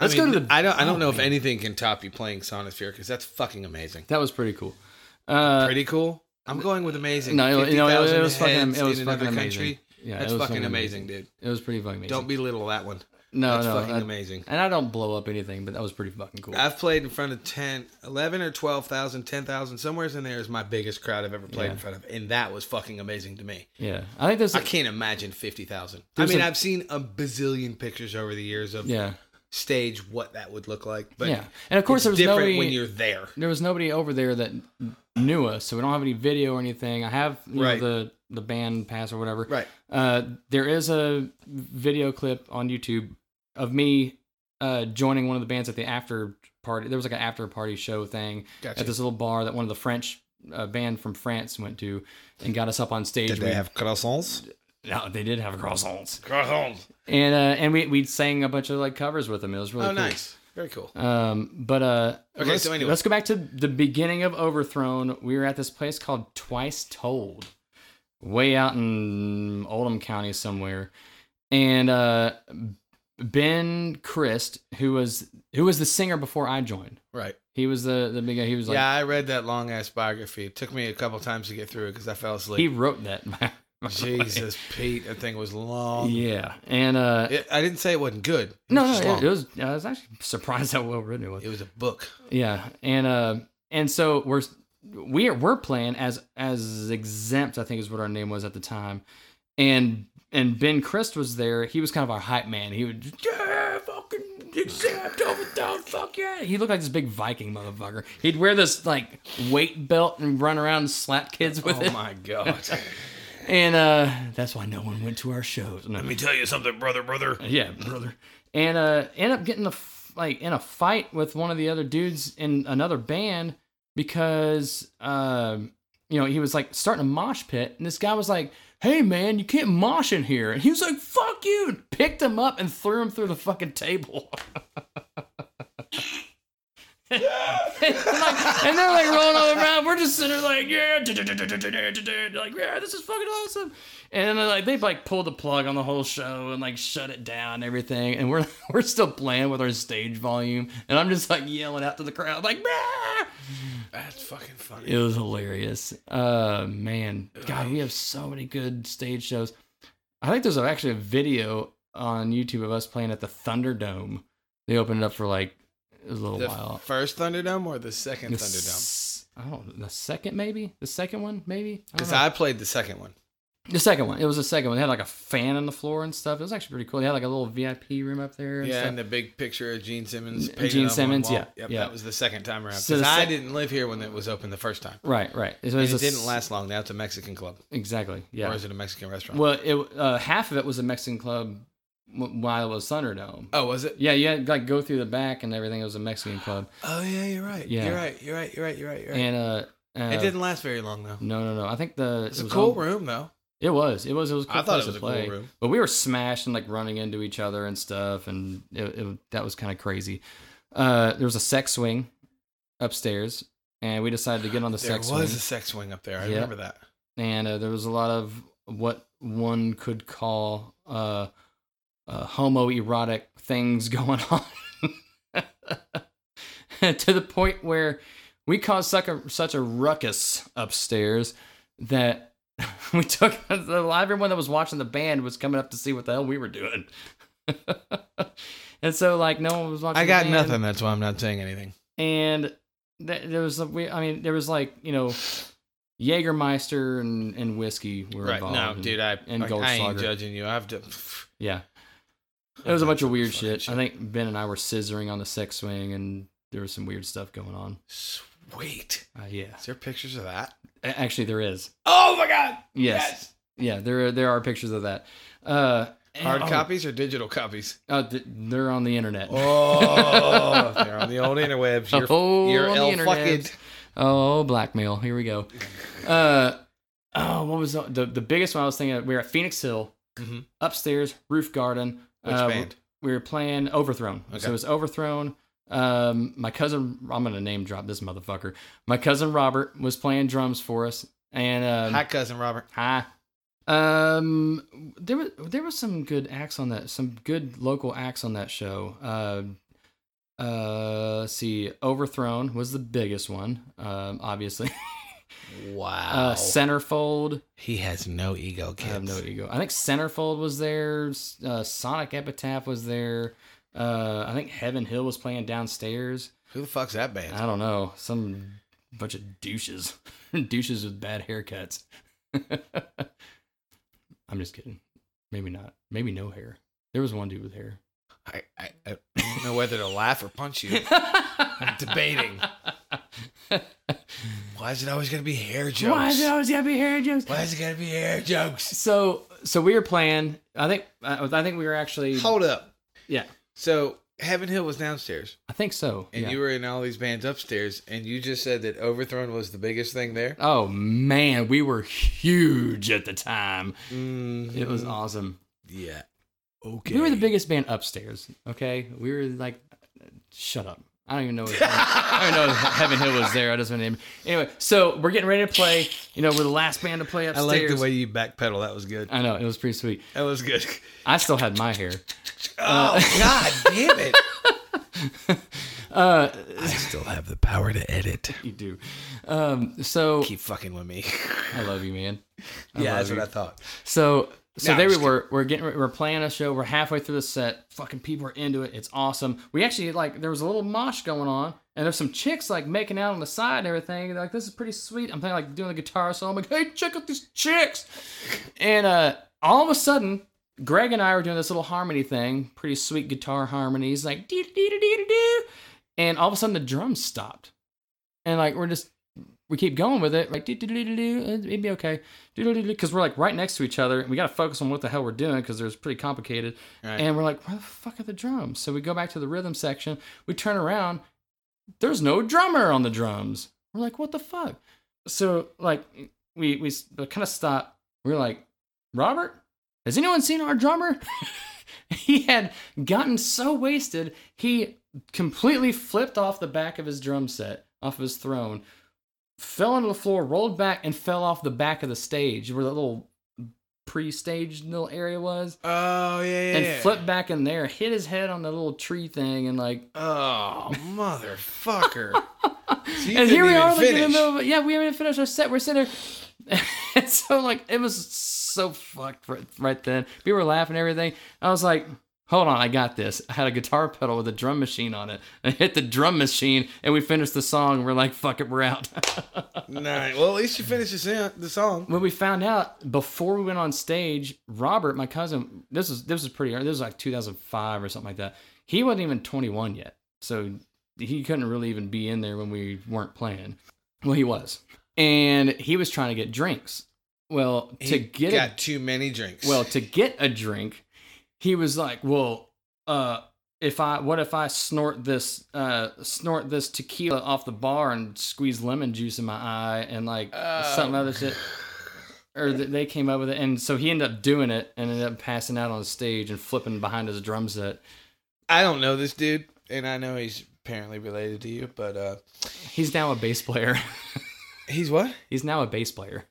let's I go to the. I don't. I don't oh, know if anything can top you playing Sonisphere because that's fucking amazing. That was pretty cool. Uh, Pretty cool. I'm going with amazing. No, it- no, it- it 50,000 was fucking- heads it was in fucking amazing. country. Yeah, that's fucking amazing, amazing. dude. It was pretty fucking amazing. Don't belittle that one. no, That's no, fucking amazing. And I don't blow up anything, but that was pretty fucking cool. I've played in front of 10, 11 or 12,000, 10,000, somewheres in there is my biggest crowd I've ever played Yeah. in front of. And that was fucking amazing to me. yeah, I think there's. I can't imagine 50,000. I mean, i I've seen a bazillion pictures over the years of yeah, stage what that would look like. But yeah, and of course it's there was different nobody. when you're there. there was nobody over there that knew us, so we don't have any video or anything. I have you know, the the band pass or whatever. Right. Uh, there is a video clip on YouTube of me uh, joining one of the bands at the after party. There was like an after party show thing Gotcha. at this little bar that one of the French uh, band from France went to and got us up on stage. Did We- they have croissants? No, they did have croissants, Croissants. And uh, and we we sang a bunch of like covers with them. It was really Oh, cool. nice. Very cool. Um, but uh, Okay, let's, so anyway. let's go back to the beginning of Overthrown. We were at this place called Twice Told, way out in Oldham County somewhere, and uh, Ben Christ, who was who was the singer before I joined, Right. he was the the big guy. He was like yeah, I read that long ass biography. It took me a couple times to get through it because I fell asleep. he wrote that. by the way. Jesus, Pete, that thing was long. Yeah, and uh, It, I didn't say it wasn't good. It no, was no, it, it was. I was actually surprised how well written it was. It was a book. Yeah, and uh, and so we're we're we're playing as as exempt, I think is what our name was at the time, and and Ben Christ was there. He was kind of our hype man. He would yeah, fucking exempt over down, fuck yeah. He looked like this big Viking motherfucker. He'd wear this like weight belt and run around and slap kids with oh it. my god. And uh, that's why no one went to our shows. No. Let me tell you something, brother, brother. Yeah, brother. And uh end up getting a f- like in a fight with one of the other dudes in another band because um you know, he was like starting a mosh pit, and this guy was like, "Hey man, you can't mosh in here," and he was like, "Fuck you!" and picked him up and threw him through the fucking table. and, like, and they're like rolling all around. We're just sitting there like, yeah, like, yeah, this is fucking awesome. And then, like they like pulled the plug on the whole show and like shut it down and everything. And we're we're still playing with our stage volume. And I'm just like yelling out to the crowd like! That's fucking funny. it was hilarious. Uh, man, God, we have so many good stage shows. I think there's actually a video on YouTube of us playing at the Thunderdome. They opened it up for like a little the while. first Thunderdome or the second The Thunderdome? s- I don't know, the second maybe? The second one maybe? I Because know. I played the second one. the second one. It was the second one. They had like a fan on the floor and stuff. It was actually pretty cool. They had like a little VIP room up there. And Yeah, stuff. and the big picture of Gene Simmons. Gene painted on one Simmons, yeah, Yep, yeah. That was the second time around. Because the I sec- didn't live here when it was open the first time. right, right. It, And it didn't s- last long. Now it's a Mexican club. exactly. Yeah. Or is it a Mexican restaurant? Well, it uh, half of it was a Mexican club while it was Thunderdome. oh, was it? Yeah, you had to, like go through the back and everything. It was a Mexican club, Oh, yeah, you're right. Yeah. You're right. You're right. You're right. You're right. You're right. and uh, uh, it didn't last very long, though. No, no, no. I think the It's it a cool on- room, though. It was. It was. It was. Cool I thought it was a cool room. But we were smashed and like running into each other and stuff, and it, it that was kind of crazy. Uh, there was a sex swing upstairs, and we decided to get on the There sex was swing. a sex swing up there. I remember that. and uh, there was a lot of what one could call uh, uh, homoerotic things going on to the point where we caused such a, such a ruckus upstairs that we took everyone that was watching the band was coming up to see what the hell we were doing. and so like no one was watching I got nothing. That's why I'm not saying anything. and th- there was a we I mean there was like you know Jägermeister and, and whiskey were Right. involved. No, and- dude, I, and like, I ain't judging you. I have to. yeah, it was a bunch of weird Fucking shit. I think Ben and I were scissoring on the sex swing, and there was some weird stuff going on. Sweet. Uh, yeah, Is there pictures of that? Actually there is. Oh my god. Yes, yeah, there are, there are pictures of that. Uh, and- Hard oh, copies or digital copies? Uh, th- they're on the internet. Oh, they're on the old interwebs. You're, Oh, you're on the internet. Oh, blackmail. Here we go. Uh, oh, what was the, the the biggest one I was thinking? Of? We were at Phoenix Hill, Mhm. upstairs, roof garden. Which Uh, band? We were playing Overthrown. Okay. So it was Overthrown. Um, my cousin, I'm gonna name drop this motherfucker. My cousin Robert was playing drums for us, and um, Hi, cousin Robert. Hi. Um, there was there was some good acts on that, some good local acts on that show. Uh, uh, let's see, Overthrown was the biggest one, um, obviously. Wow. uh, Centerfold, he has no ego, I have no ego. I think Centerfold was there. Uh, Sonic Epitaph was there. Uh, I think Heaven Hill was playing downstairs. Who the fuck's that band? I don't know, some bunch of douches, douches with bad haircuts. I'm just kidding. Maybe not. Maybe no hair. There was one dude with hair. I, I, I don't know whether to laugh or punch you. I'm debating. Why is it always going to be hair jokes? Why is it always gotta be hair jokes? Why is it going to be hair jokes? So, so we were playing. I think. I, I think we were actually. Hold up. Yeah, So, Heaven Hill was downstairs, I think so. and yeah. you were in all these bands upstairs, and you just said that Overthrown was the biggest thing there? Oh man, we were huge at the time. Mm, It was awesome. Yeah. Okay. We were the biggest band upstairs. Okay, we were like, shut up. I don't even know. If, I don't even know if Heaven Hill was there. I just want to name. It. Anyway, so we're getting ready to play. You know, we're the last band to play upstairs. I like the way you backpedal. That was good. I know it was pretty sweet. That was good. I still had my hair. Oh, God damn it. Uh, I still have the power to edit. you do. Um, so Keep fucking with me. I love you, man. I yeah, that's you. what I thought. So so No, there we were. We're getting. We're playing a show. We're halfway through the set. Fucking people are into it. It's awesome. We actually like. There was a little mosh going on, and there's some chicks like making out on the side and everything. They're like, "This is pretty sweet." I'm playing like doing the guitar solo. I'm like, "Hey, check out these chicks!" And uh, all of a sudden, Greg and I were doing this little harmony thing. Pretty sweet guitar harmonies, like dee dee dee dee dee. And all of a sudden, the drums stopped, and like we're just we keep going with it, like do do do do do. Uh, it'd be okay, because we're like right next to each other. And we got to focus on what the hell we're doing because it's pretty complicated. Right. And we're like, where the fuck are the drums? So we go back to the rhythm section. We turn around. There's no drummer on the drums. We're like, what the fuck? so like we we kind of stop. We're like, Robert, has anyone seen our drummer? he had gotten so wasted he completely flipped off the back of his drum set, off of his throne, fell onto the floor, rolled back, and fell off the back of the stage where the little pre-stage little area was, Oh yeah, yeah. and yeah. flipped back in there, hit his head on the little tree thing, and like. Oh motherfucker! So and here we are, like in the middle of, yeah, we haven't even finished our set. We're sitting there, and so like it was so fucked right, right then. We were laughing and everything. I was like, "Hold on, I got this." I had a guitar pedal with a drum machine on it. I hit the drum machine, and we finished the song. We're like, "Fuck it, we're out." Nice. Well, at least you finished the, song. when we found out before we went on stage, Robert, my cousin, this was this was pretty early. This was like 2005 or something like that. He wasn't even 21 yet, so he couldn't really even be in there when we weren't playing. Well, he was, and he was trying to get drinks. Well, to get got a, too many drinks. well to get a drink, he was like, "Well, uh." If I what if I snort this uh snort this tequila off the bar and squeeze lemon juice in my eye and like something Oh. other shit or th- they came up with it, and so he ended up doing it and ended up passing out on the stage and flipping behind his drum set. I don't know this dude, and I know he's apparently related to you, but uh, He's now a bass player. he's what? He's now a bass player.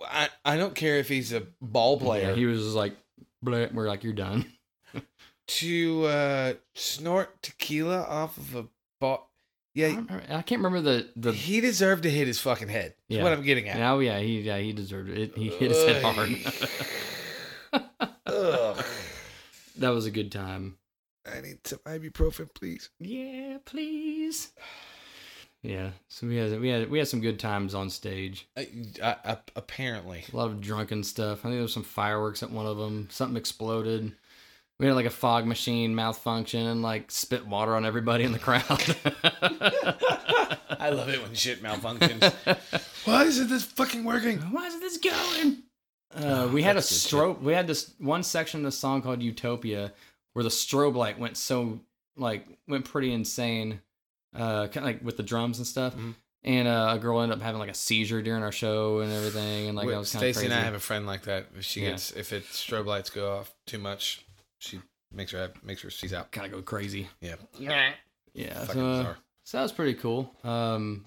I I don't care if he's a ball player. Yeah, he was like, Bleh. we're like, you're done. to uh, snort tequila off of a. I, Yeah, remember- I can't remember the the. he deserved to hit his fucking head. That's Yeah. what I'm getting at. Oh yeah, he yeah he deserved it. He hit his head hard. That was a good time. I need some ibuprofen, please. Yeah, please. Yeah, so we had we had we had some good times on stage. I, I, I, apparently, A lot of drunken stuff. I think there was some fireworks at one of them. Something exploded. We had like a fog machine malfunction and like spit water on everybody in the crowd. I love it when shit malfunctions. Why isn't this fucking working? Why is this going? Uh, Oh, we had a strobe. We had this one section of the song called Utopia where the strobe light went so like went pretty insane, uh, kind of like with the drums and stuff. Mhm. And uh, a girl ended up having like a seizure during our show and everything, and like that was kind of Stacy crazy. and I have a friend like that. If she Yeah. gets, if it strobe lights go off too much, she makes her have, makes her she's out. kind of go crazy. Yeah, Yeah, Yeah. so, uh, so that was pretty cool. Um,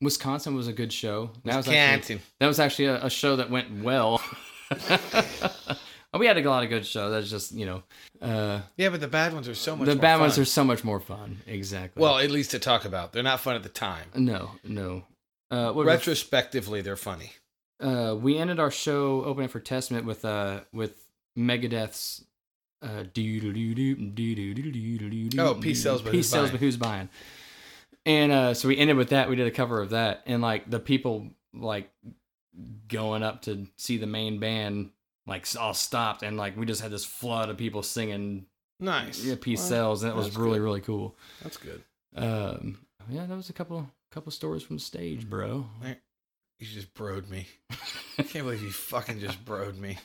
Wisconsin was a good show. That was actually, that was actually a, a show that went well. we had a lot of good shows. That's just you know, uh, Yeah, but the bad ones are so much. the bad fun. ones are so much more fun. Exactly. well, at least to talk about. They're not fun at the time. no, no. Uh, what Retrospectively, they're funny. uh, we ended our show opening for Testament with uh with Megadeth's uh Oh, Peace Sells, But Peace Who's sells Buying? but who's buying and uh so we ended with that we did a cover of that and like the people like going up to see the main band like all stopped and like we just had this flood of people singing Nice. yeah, Peace Well, Sells and it was really good. really cool That's good. um yeah that was a couple couple stories from the stage bro You just broed me. I can't believe you fucking just broed me.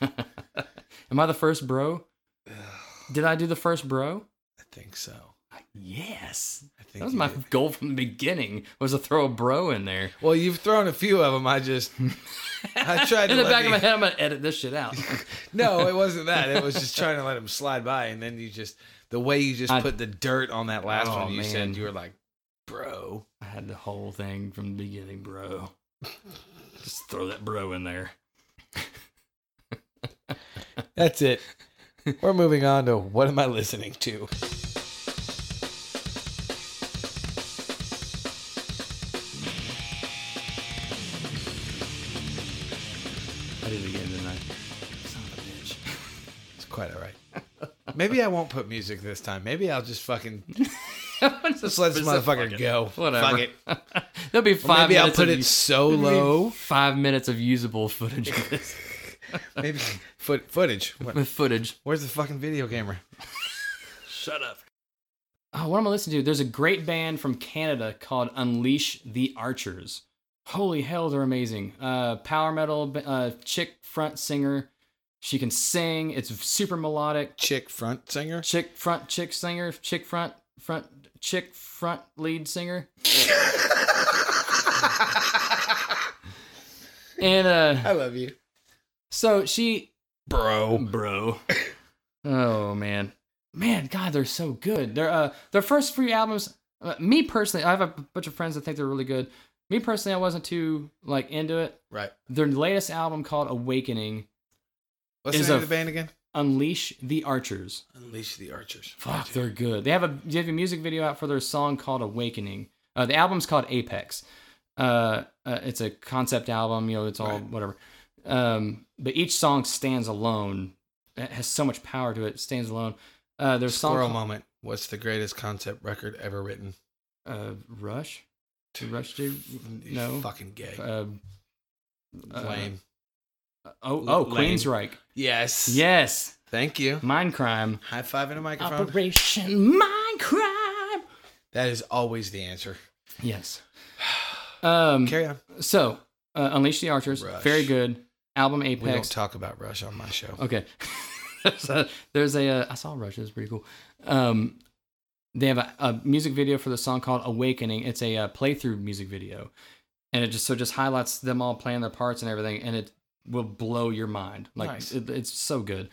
am i the first bro did i do the first bro I think so. Yes. I think That was my did. goal from the beginning was to throw a bro in there. Well, you've thrown a few of them. I just I tried to in the back of my head, I'm gonna edit this shit out. no, it wasn't that. It was just trying to let him slide by, and then you just the way you just I- put the dirt on that last Oh, one. You man. said you were like, bro. I had the whole thing from the beginning, bro. Just throw that bro in there. That's it. We're moving on to what am I listening to? Maybe I won't put music this time. Maybe I'll just fucking just let this motherfucker go. Whatever. Fuck it. There'll be Or five maybe I'll put of, it so low. Five minutes of usable footage of this. Maybe foot footage. What- with footage. Where's the fucking video camera? Shut up. Oh, what am I listening to? There's a great band from Canada called Unleash the Archers. Holy hell, they're amazing. Uh, power metal, uh, chick front singer. She can sing. It's super melodic. Chick front singer. Chick front, chick singer, chick front, front, chick front lead singer. and uh, I love you, so she, bro. bro. Oh man, man, God, they're so good. They're uh, their first three albums. Uh, me personally, I have a bunch of friends that think they're really good. Me personally, I wasn't too like into it. Right. Their latest album called Awakening, What's Is the name a- of the band again? Unleash the Archers. Unleash the Archers. Fuck, they're good. They have a they have a music video out for their song called Awakening. Uh, the album's called Apex. Uh, uh, it's a concept album. You know, it's all Right. whatever. Um, but each song stands alone. It has so much power to it. it stands alone. Uh, there's song Squirrel called- moment. What's the greatest concept record ever written? uh, Rush. Did Rush do You no? Fucking gay. Uh, uh, Lame. Oh oh. Queensryche. yes. Yes, Thank you. Mind Crime. High five in a microphone. Operation Mind Crime. That is always the answer. Yes. Um. Carry on. So, uh, Unleash the Archers, Rush. very good. Album Apex. We don't talk about Rush on my show. okay. there's a, there's a uh, I saw Rush. It was pretty cool. Um, they have a, a music video for the song called Awakening. It's a uh, playthrough music video, and it just so just highlights them all playing their parts and everything, and it will blow your mind. Like Nice. it, it's so good.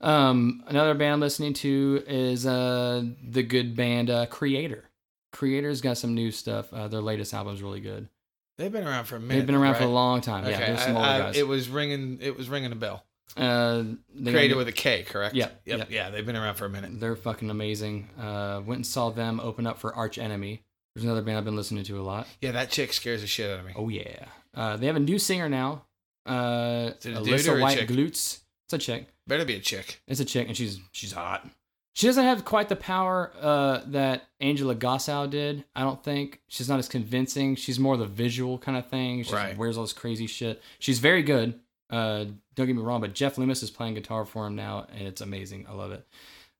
Um, another band I'm listening to is uh the good band uh, Kreator. Kreator's got some new stuff. Uh, their latest album's really good. They've been around for a minute. They've been around for a long time. Yeah, Okay, there's some older I- guys. it was ringing. It was ringing a bell. uh, Kreator with a K, correct? Yeah, Yep. yeah. Yeah. They've been around for a minute. They're fucking amazing. Uh, went and saw them open up for Arch Enemy. There's another band I've been listening to a lot. Yeah, that chick scares the shit out of me. Oh yeah. Uh, they have a new singer now. Uh, Is it a dude Alissa a White chick? Gluz. It's a chick. Better be a chick. It's a chick, and she's she's hot. She doesn't have quite the power uh, that Angela Gossow did. I don't think she's not as convincing. She's more the visual kind of thing. She Right. wears all this crazy shit. She's very good. Uh, don't get me wrong, but Jeff Loomis is playing guitar for him now, and it's amazing. I love it.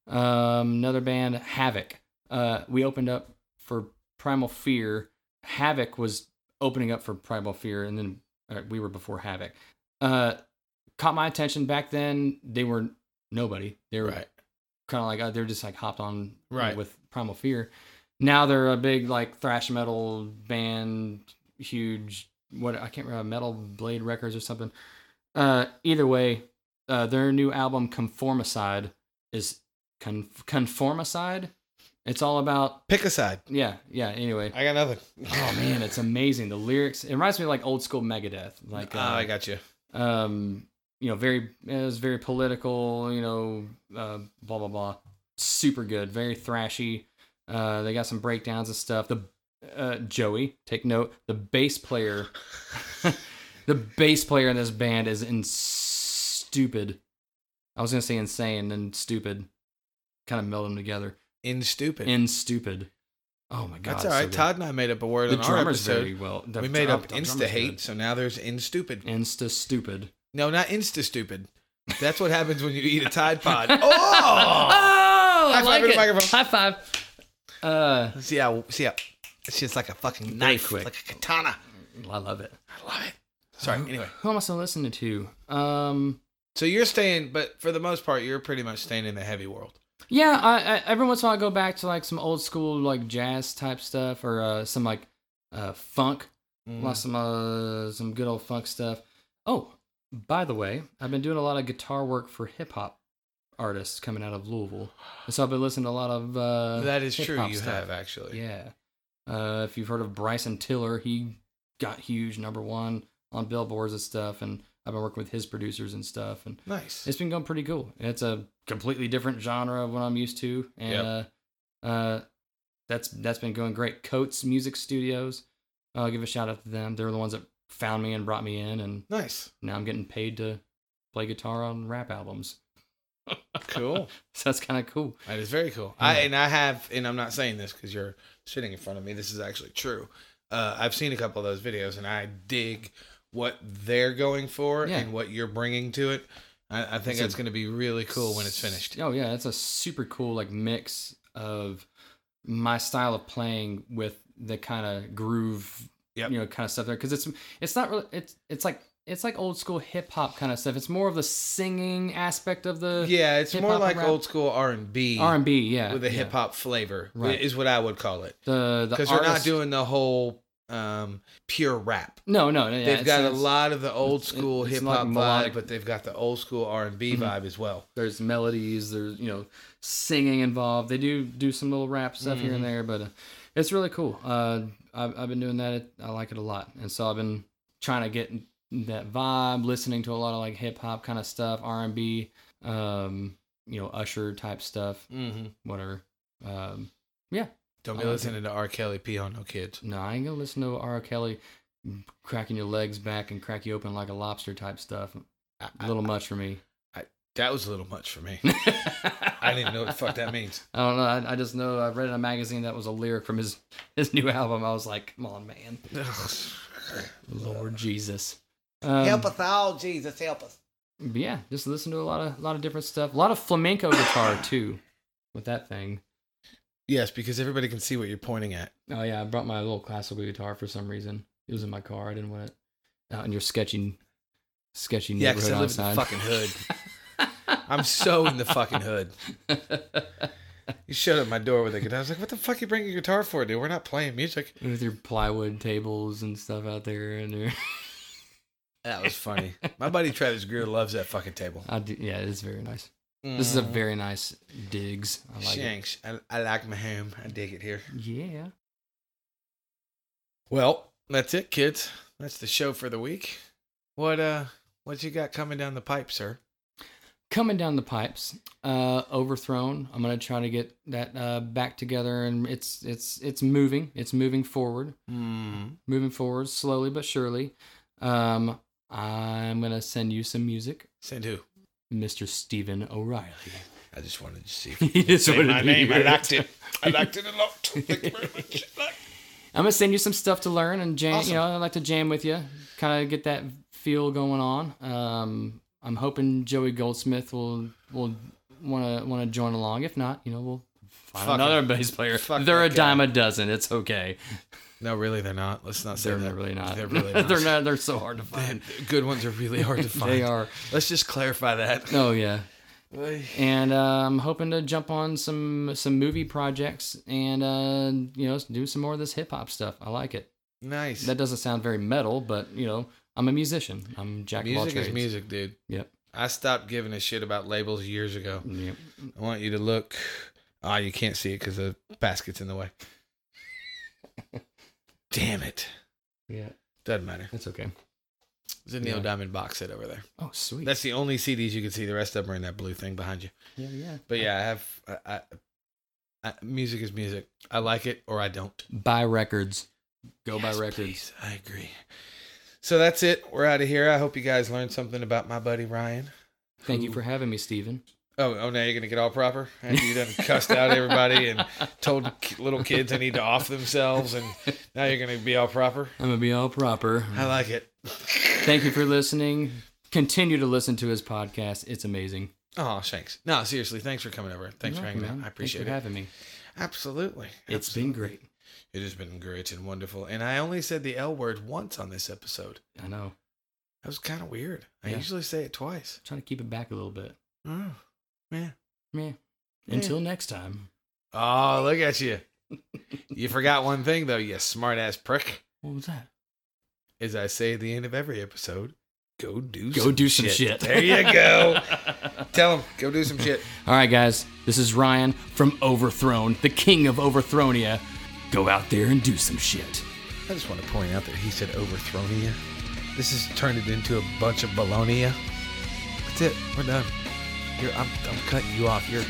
Um, another band, Havok. Uh, we opened up for Primal Fear. Havok was opening up for Primal Fear, and then uh, we were before Havok. Uh, caught my attention back then. They were nobody. They were Right. kind of like uh, they're just like hopped on Right. with Primal Fear. Now they're a big like thrash metal band, huge what I can't remember Metal Blade Records or something. Uh, either way, uh, their new album Conformicide is con- Conformicide. It's all about Pick a side. yeah yeah. Anyway, I got nothing. oh man, it's amazing. The lyrics it reminds me of like old school Megadeth. Like Oh, uh, I got you. um you know very it was very political you know uh blah blah blah super good very thrashy uh they got some breakdowns and stuff the uh joey take note the bass player the bass player in this band is in stupid i was gonna say insane and stupid kind of meld them together In stupid. in stupid oh my god That's all so Todd and I made up a word the on our episode. very well the we made up insta hate, so now there's in stupid. insta stupid No, not insta stupid. That's what happens when you eat a Tide Pod. Oh! Oh, High five like the microphone. High five. Uh, see how? See how? It's just like a fucking knife, quick. like a katana. I love it. I love it. Sorry. Anyway, Who am I still listening to? Um, so you're staying, but for the most part, you're pretty much staying in the heavy world. Yeah, I, I every once in a while I go back to like some old school like jazz type stuff or uh, some like uh, funk, Mm. Lost some uh, some good old funk stuff. Oh, by the way, I've been doing a lot of guitar work for hip hop artists coming out of Louisville, and so I've been listening to a lot of uh, that is true. You stuff. have actually. Yeah. Uh, if you've heard of Bryson Tiller, he got huge number one on billboards and stuff, and I've been working with his producers and stuff, and Nice. it's been going pretty cool. It's a completely different genre of what I'm used to, and Yep. uh, uh, that's that's been going great. Coates Music Studios, I'll give a shout out to them. They're the ones that found me and brought me in, and nice. now I'm getting paid to play guitar on rap albums. Cool. So that's kind of cool. That is very cool. I and I have, and I'm not saying this because you're sitting in front of me. This is actually true. Uh, I've seen a couple of those videos, and I dig what they're going for Yeah. and what you're bringing to it. I, I think It's that's going to be really cool when it's finished. Oh yeah, it's a super cool like mix of my style of playing with the kind of groove, Yep. you know, kind of stuff there. Because it's it's not really it's it's like it's like old school hip hop kind of stuff. It's more of the singing aspect of the Yeah, it's more like rap. old school R and B R and B. Yeah, with a yeah. hip hop flavor, Right. is what I would call it. The the Because we're not doing the whole um, pure rap. No, no, no. Yeah, they've got a lot of the old school hip hop vibe, melodic. but they've got the old school R and B Mhm. vibe as well. There's melodies. There's you know singing involved. They do do some little rap stuff here Mhm. and there, but uh, it's really cool. Uh, I've I've been doing that. I like it a lot, and so I've been trying to get that vibe, listening to a lot of like hip hop kind of stuff, R and B, um, you know, Usher type stuff, Mm-hmm. whatever. Um, Don't be listening to R. Kelly pee on no kids. no, I ain't gonna listen to R. Kelly cracking your legs back and crack you open like a lobster type stuff. I, A little much for me. that was a little much for me. I I didn't even know what the fuck that means. I don't know. I, I just know I read in a magazine that was a lyric from his his new album. I was like, come on, man, Lord Jesus. Um, us all, Jesus, help us. but yeah, just listen to a lot of a lot of different stuff. A lot of flamenco guitar too, with that thing. Yes, because everybody can see what you're pointing at. Oh yeah, I brought my little classical guitar for some reason. It was in my car. I didn't want it out in your sketchy, sketchy Yeah, neighborhood I live in the fucking hood. I'm so in the fucking hood. You shut up my door with a guitar. I was like, "What the fuck you bringing your guitar for, dude? We're not playing music." with your plywood tables and stuff out there, and your That was funny. My buddy Travis Greer loves that fucking table. I do, yeah, it's very nice. This is a very nice digs. I like it. Shanks. I, I like my home. I dig it here. Yeah. Well, that's it, kids. That's the show for the week. What uh, what you got coming down the pipe, sir? coming down the pipes uh overthrown i'm gonna try to get that uh back together and it's it's it's moving it's moving forward Hmm. moving forward slowly but surely um i'm gonna send you some music Send who? Mr stephen o'reilly I just wanted to see. If He just say wanted my name. I liked it. I liked it a lot. Thank you very much. i'm gonna send you some stuff to learn and jam Awesome. you know i like to jam with you kind of get that feel going on um i'm hoping joey goldsmith will will want to want to join along if not you know we'll find Fuck another him. bass player Fuck they're a guy. dime a dozen it's okay No, really, they're not. Let's not say They're that. really not. They're really not. they're not. They're so hard to The find. good ones are really hard to find. They are. Let's just clarify that. Oh yeah. And uh, I'm hoping to jump on some some movie projects and uh, you know do some more of this hip hop stuff. I like it. Nice. That doesn't sound very metal, but you know I'm a musician. I'm jack of all music is music, dude. Yep. I stopped giving a shit about labels years ago. Yep. I want you to look. Ah, you can't see it because the basket's in the way. Damn it. Yeah. Doesn't matter. That's okay. There's a Neil Yeah. Diamond box set over there. Oh sweet. That's the only CDs you can see. The rest of them are in that blue thing behind you. yeah yeah. But yeah, I have. I, I, I, music is music. I like it or I don't. Buy records. Go buy records. please. I agree. So that's it. We're out of here. I hope you guys learned something about my buddy Ryan. Thank you for having me, Steven. Oh, oh, now you're gonna get all proper after you done cussed out everybody and told little kids they need to off themselves, and now you're gonna be all proper. I'm gonna be all proper. I like it. Thank you for listening. Continue to listen to his podcast. It's amazing. Oh, thanks. No, seriously, thanks for coming over. Thanks You're for hanging out. I appreciate Thanks for it. having me. Absolutely. It's Absolutely. been great. It has been great and wonderful. And I only said the L word once on this episode. I know. That was kind of weird. I Yeah. usually say it twice. trying to keep it back a little bit. Oh, Yeah. Yeah. Until next time. Oh, look at you. you forgot one thing, though, you smart ass prick. What was that? As I say at the end of every episode, go do Go some do some shit. There you go. Tell them, go do some shit. All right, guys. This is Ryan from Overthrown, the king of Overthronia. Go out there and do some shit. I just want to point out that he said overthronia. This has turned it into a bunch of baloney. That's it. We're done. You're, I'm, I'm cutting you off. You're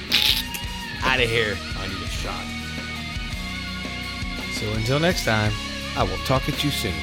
out of here. I need a shot. So until next time, I will talk at you soon.